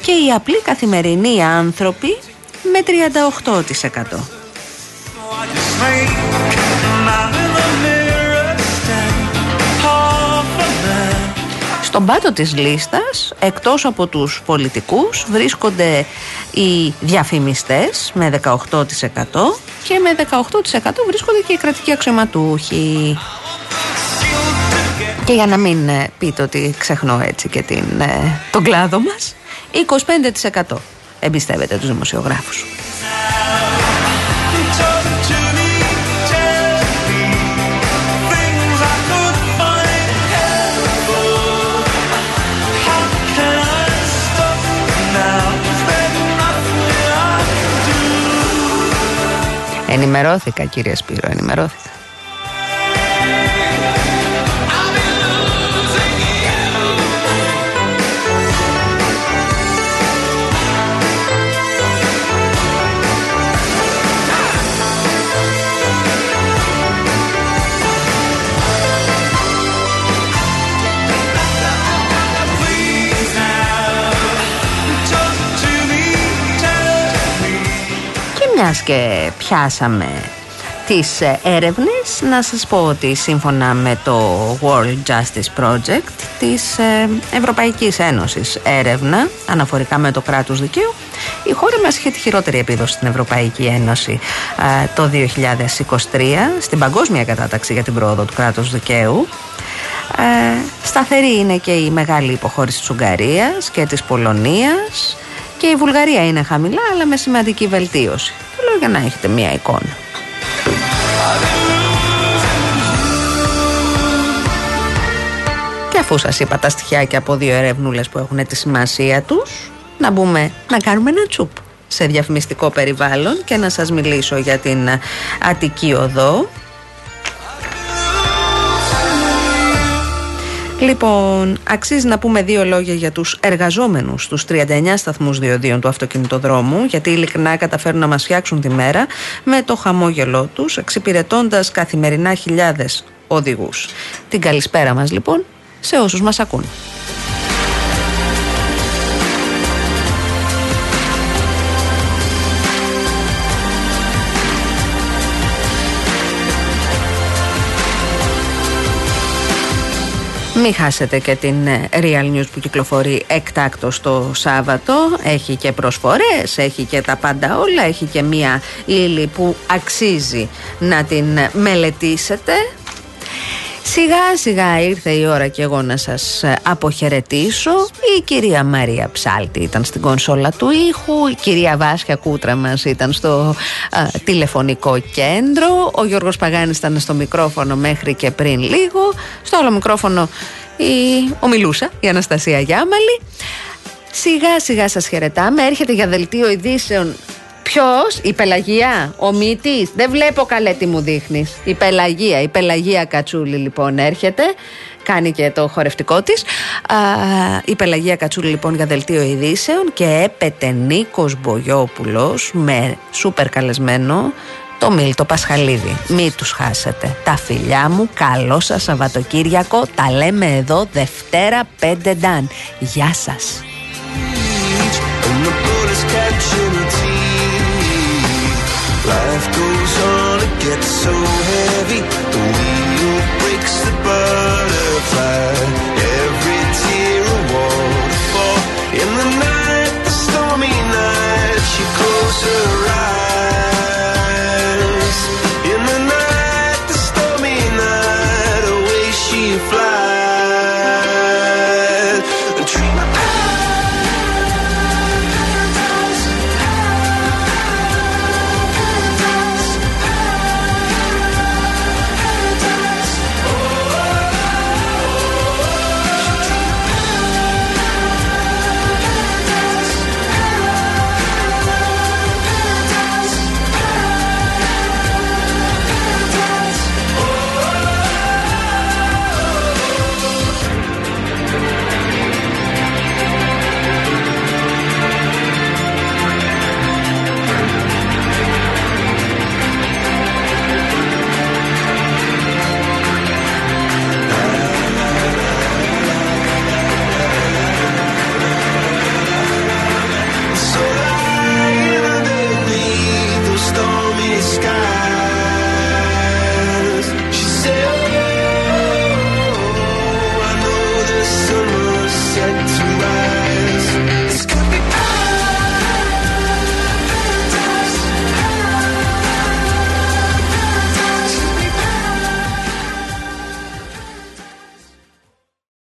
και οι απλοί καθημερινοί άνθρωποι με 38%. Στον πάτο της λίστας, εκτός από τους πολιτικούς, βρίσκονται οι διαφημιστές με 18% και με 18% βρίσκονται και οι κρατικοί αξιωματούχοι. Και για να μην ε, πείτε ότι ξεχνώ έτσι και την, ε, τον κλάδο μας, 25% εμπιστεύεται τους δημοσιογράφους. Ενημερώθηκα κύριε Σπύρο, ενημερώθηκα. Μιας και πιάσαμε τις ε, έρευνες, να σας πω ότι σύμφωνα με το World Justice Project της ε, Ευρωπαϊκής Ένωσης έρευνα αναφορικά με το κράτος δικαίου, η χώρα μας είχε τη χειρότερη επίδοση στην Ευρωπαϊκή Ένωση ε, το 2023 στην παγκόσμια κατάταξη για την πρόοδο του κράτους δικαίου. Ε, σταθερή είναι και η μεγάλη υποχώρηση της Ουγγαρίας και της Πολωνίας και η Βουλγαρία είναι χαμηλά αλλά με σημαντική βελτίωση. Το λέω για να έχετε μία εικόνα. Και αφού σας είπα τα στοιχειάκια από δύο ερευνούλες που έχουν τη σημασία τους, να μπούμε να κάνουμε ένα τσουπ σε διαφημιστικό περιβάλλον και να σας μιλήσω για την Αττική Οδό. Λοιπόν, αξίζει να πούμε δύο λόγια για τους εργαζόμενους στους 39 σταθμούς διοδίων του αυτοκινητοδρόμου, γιατί ειλικρινά καταφέρουν να μας φτιάξουν τη μέρα με το χαμόγελό τους, εξυπηρετώντας καθημερινά χιλιάδες οδηγούς. Την καλησπέρα μας λοιπόν σε όσους μας ακούν. Μην χάσετε και την ε, Real News που κυκλοφορεί εκτάκτο το Σάββατο. Έχει και προσφορές, έχει και τα πάντα όλα, έχει και μία ύλη που αξίζει να την ε, μελετήσετε. Σιγά σιγά ήρθε η ώρα και εγώ να σας ε, αποχαιρετήσω. Η κυρία Μαρία Ψάλτη ήταν στην κονσόλα του ήχου, η κυρία Βάσια Κούτρα μας ήταν στο α, τηλεφωνικό κέντρο, ο Γιώργος Παγάνης ήταν στο μικρόφωνο μέχρι και πριν λίγο, στο άλλο μικρόφωνο η ομιλούσα, η Αναστασία Γιάμαλη. Σιγά σιγά σας χαιρετάμε, έρχεται για δελτίο ειδήσεων Ποιος, η Πελαγία, ο Μύτη. Δεν βλέπω καλέ τι μου δείχνεις. Η Πελαγία, η Πελαγία Κατσούλη λοιπόν έρχεται. Κάνει και το χορευτικό της. Η Πελαγία Κατσούλη λοιπόν για δελτίο ειδήσεων και έπεται Νίκος Μπογιόπουλος με σούπερ καλεσμένο το Μίλτο Πασχαλίδη. Μη τους χάσετε. Τα φιλιά μου, καλό σας Σαββατοκύριακο. Τα λέμε εδώ Δευτέρα 5 Νταν. Γεια σας. Gets so heavy. The wheel breaks the butter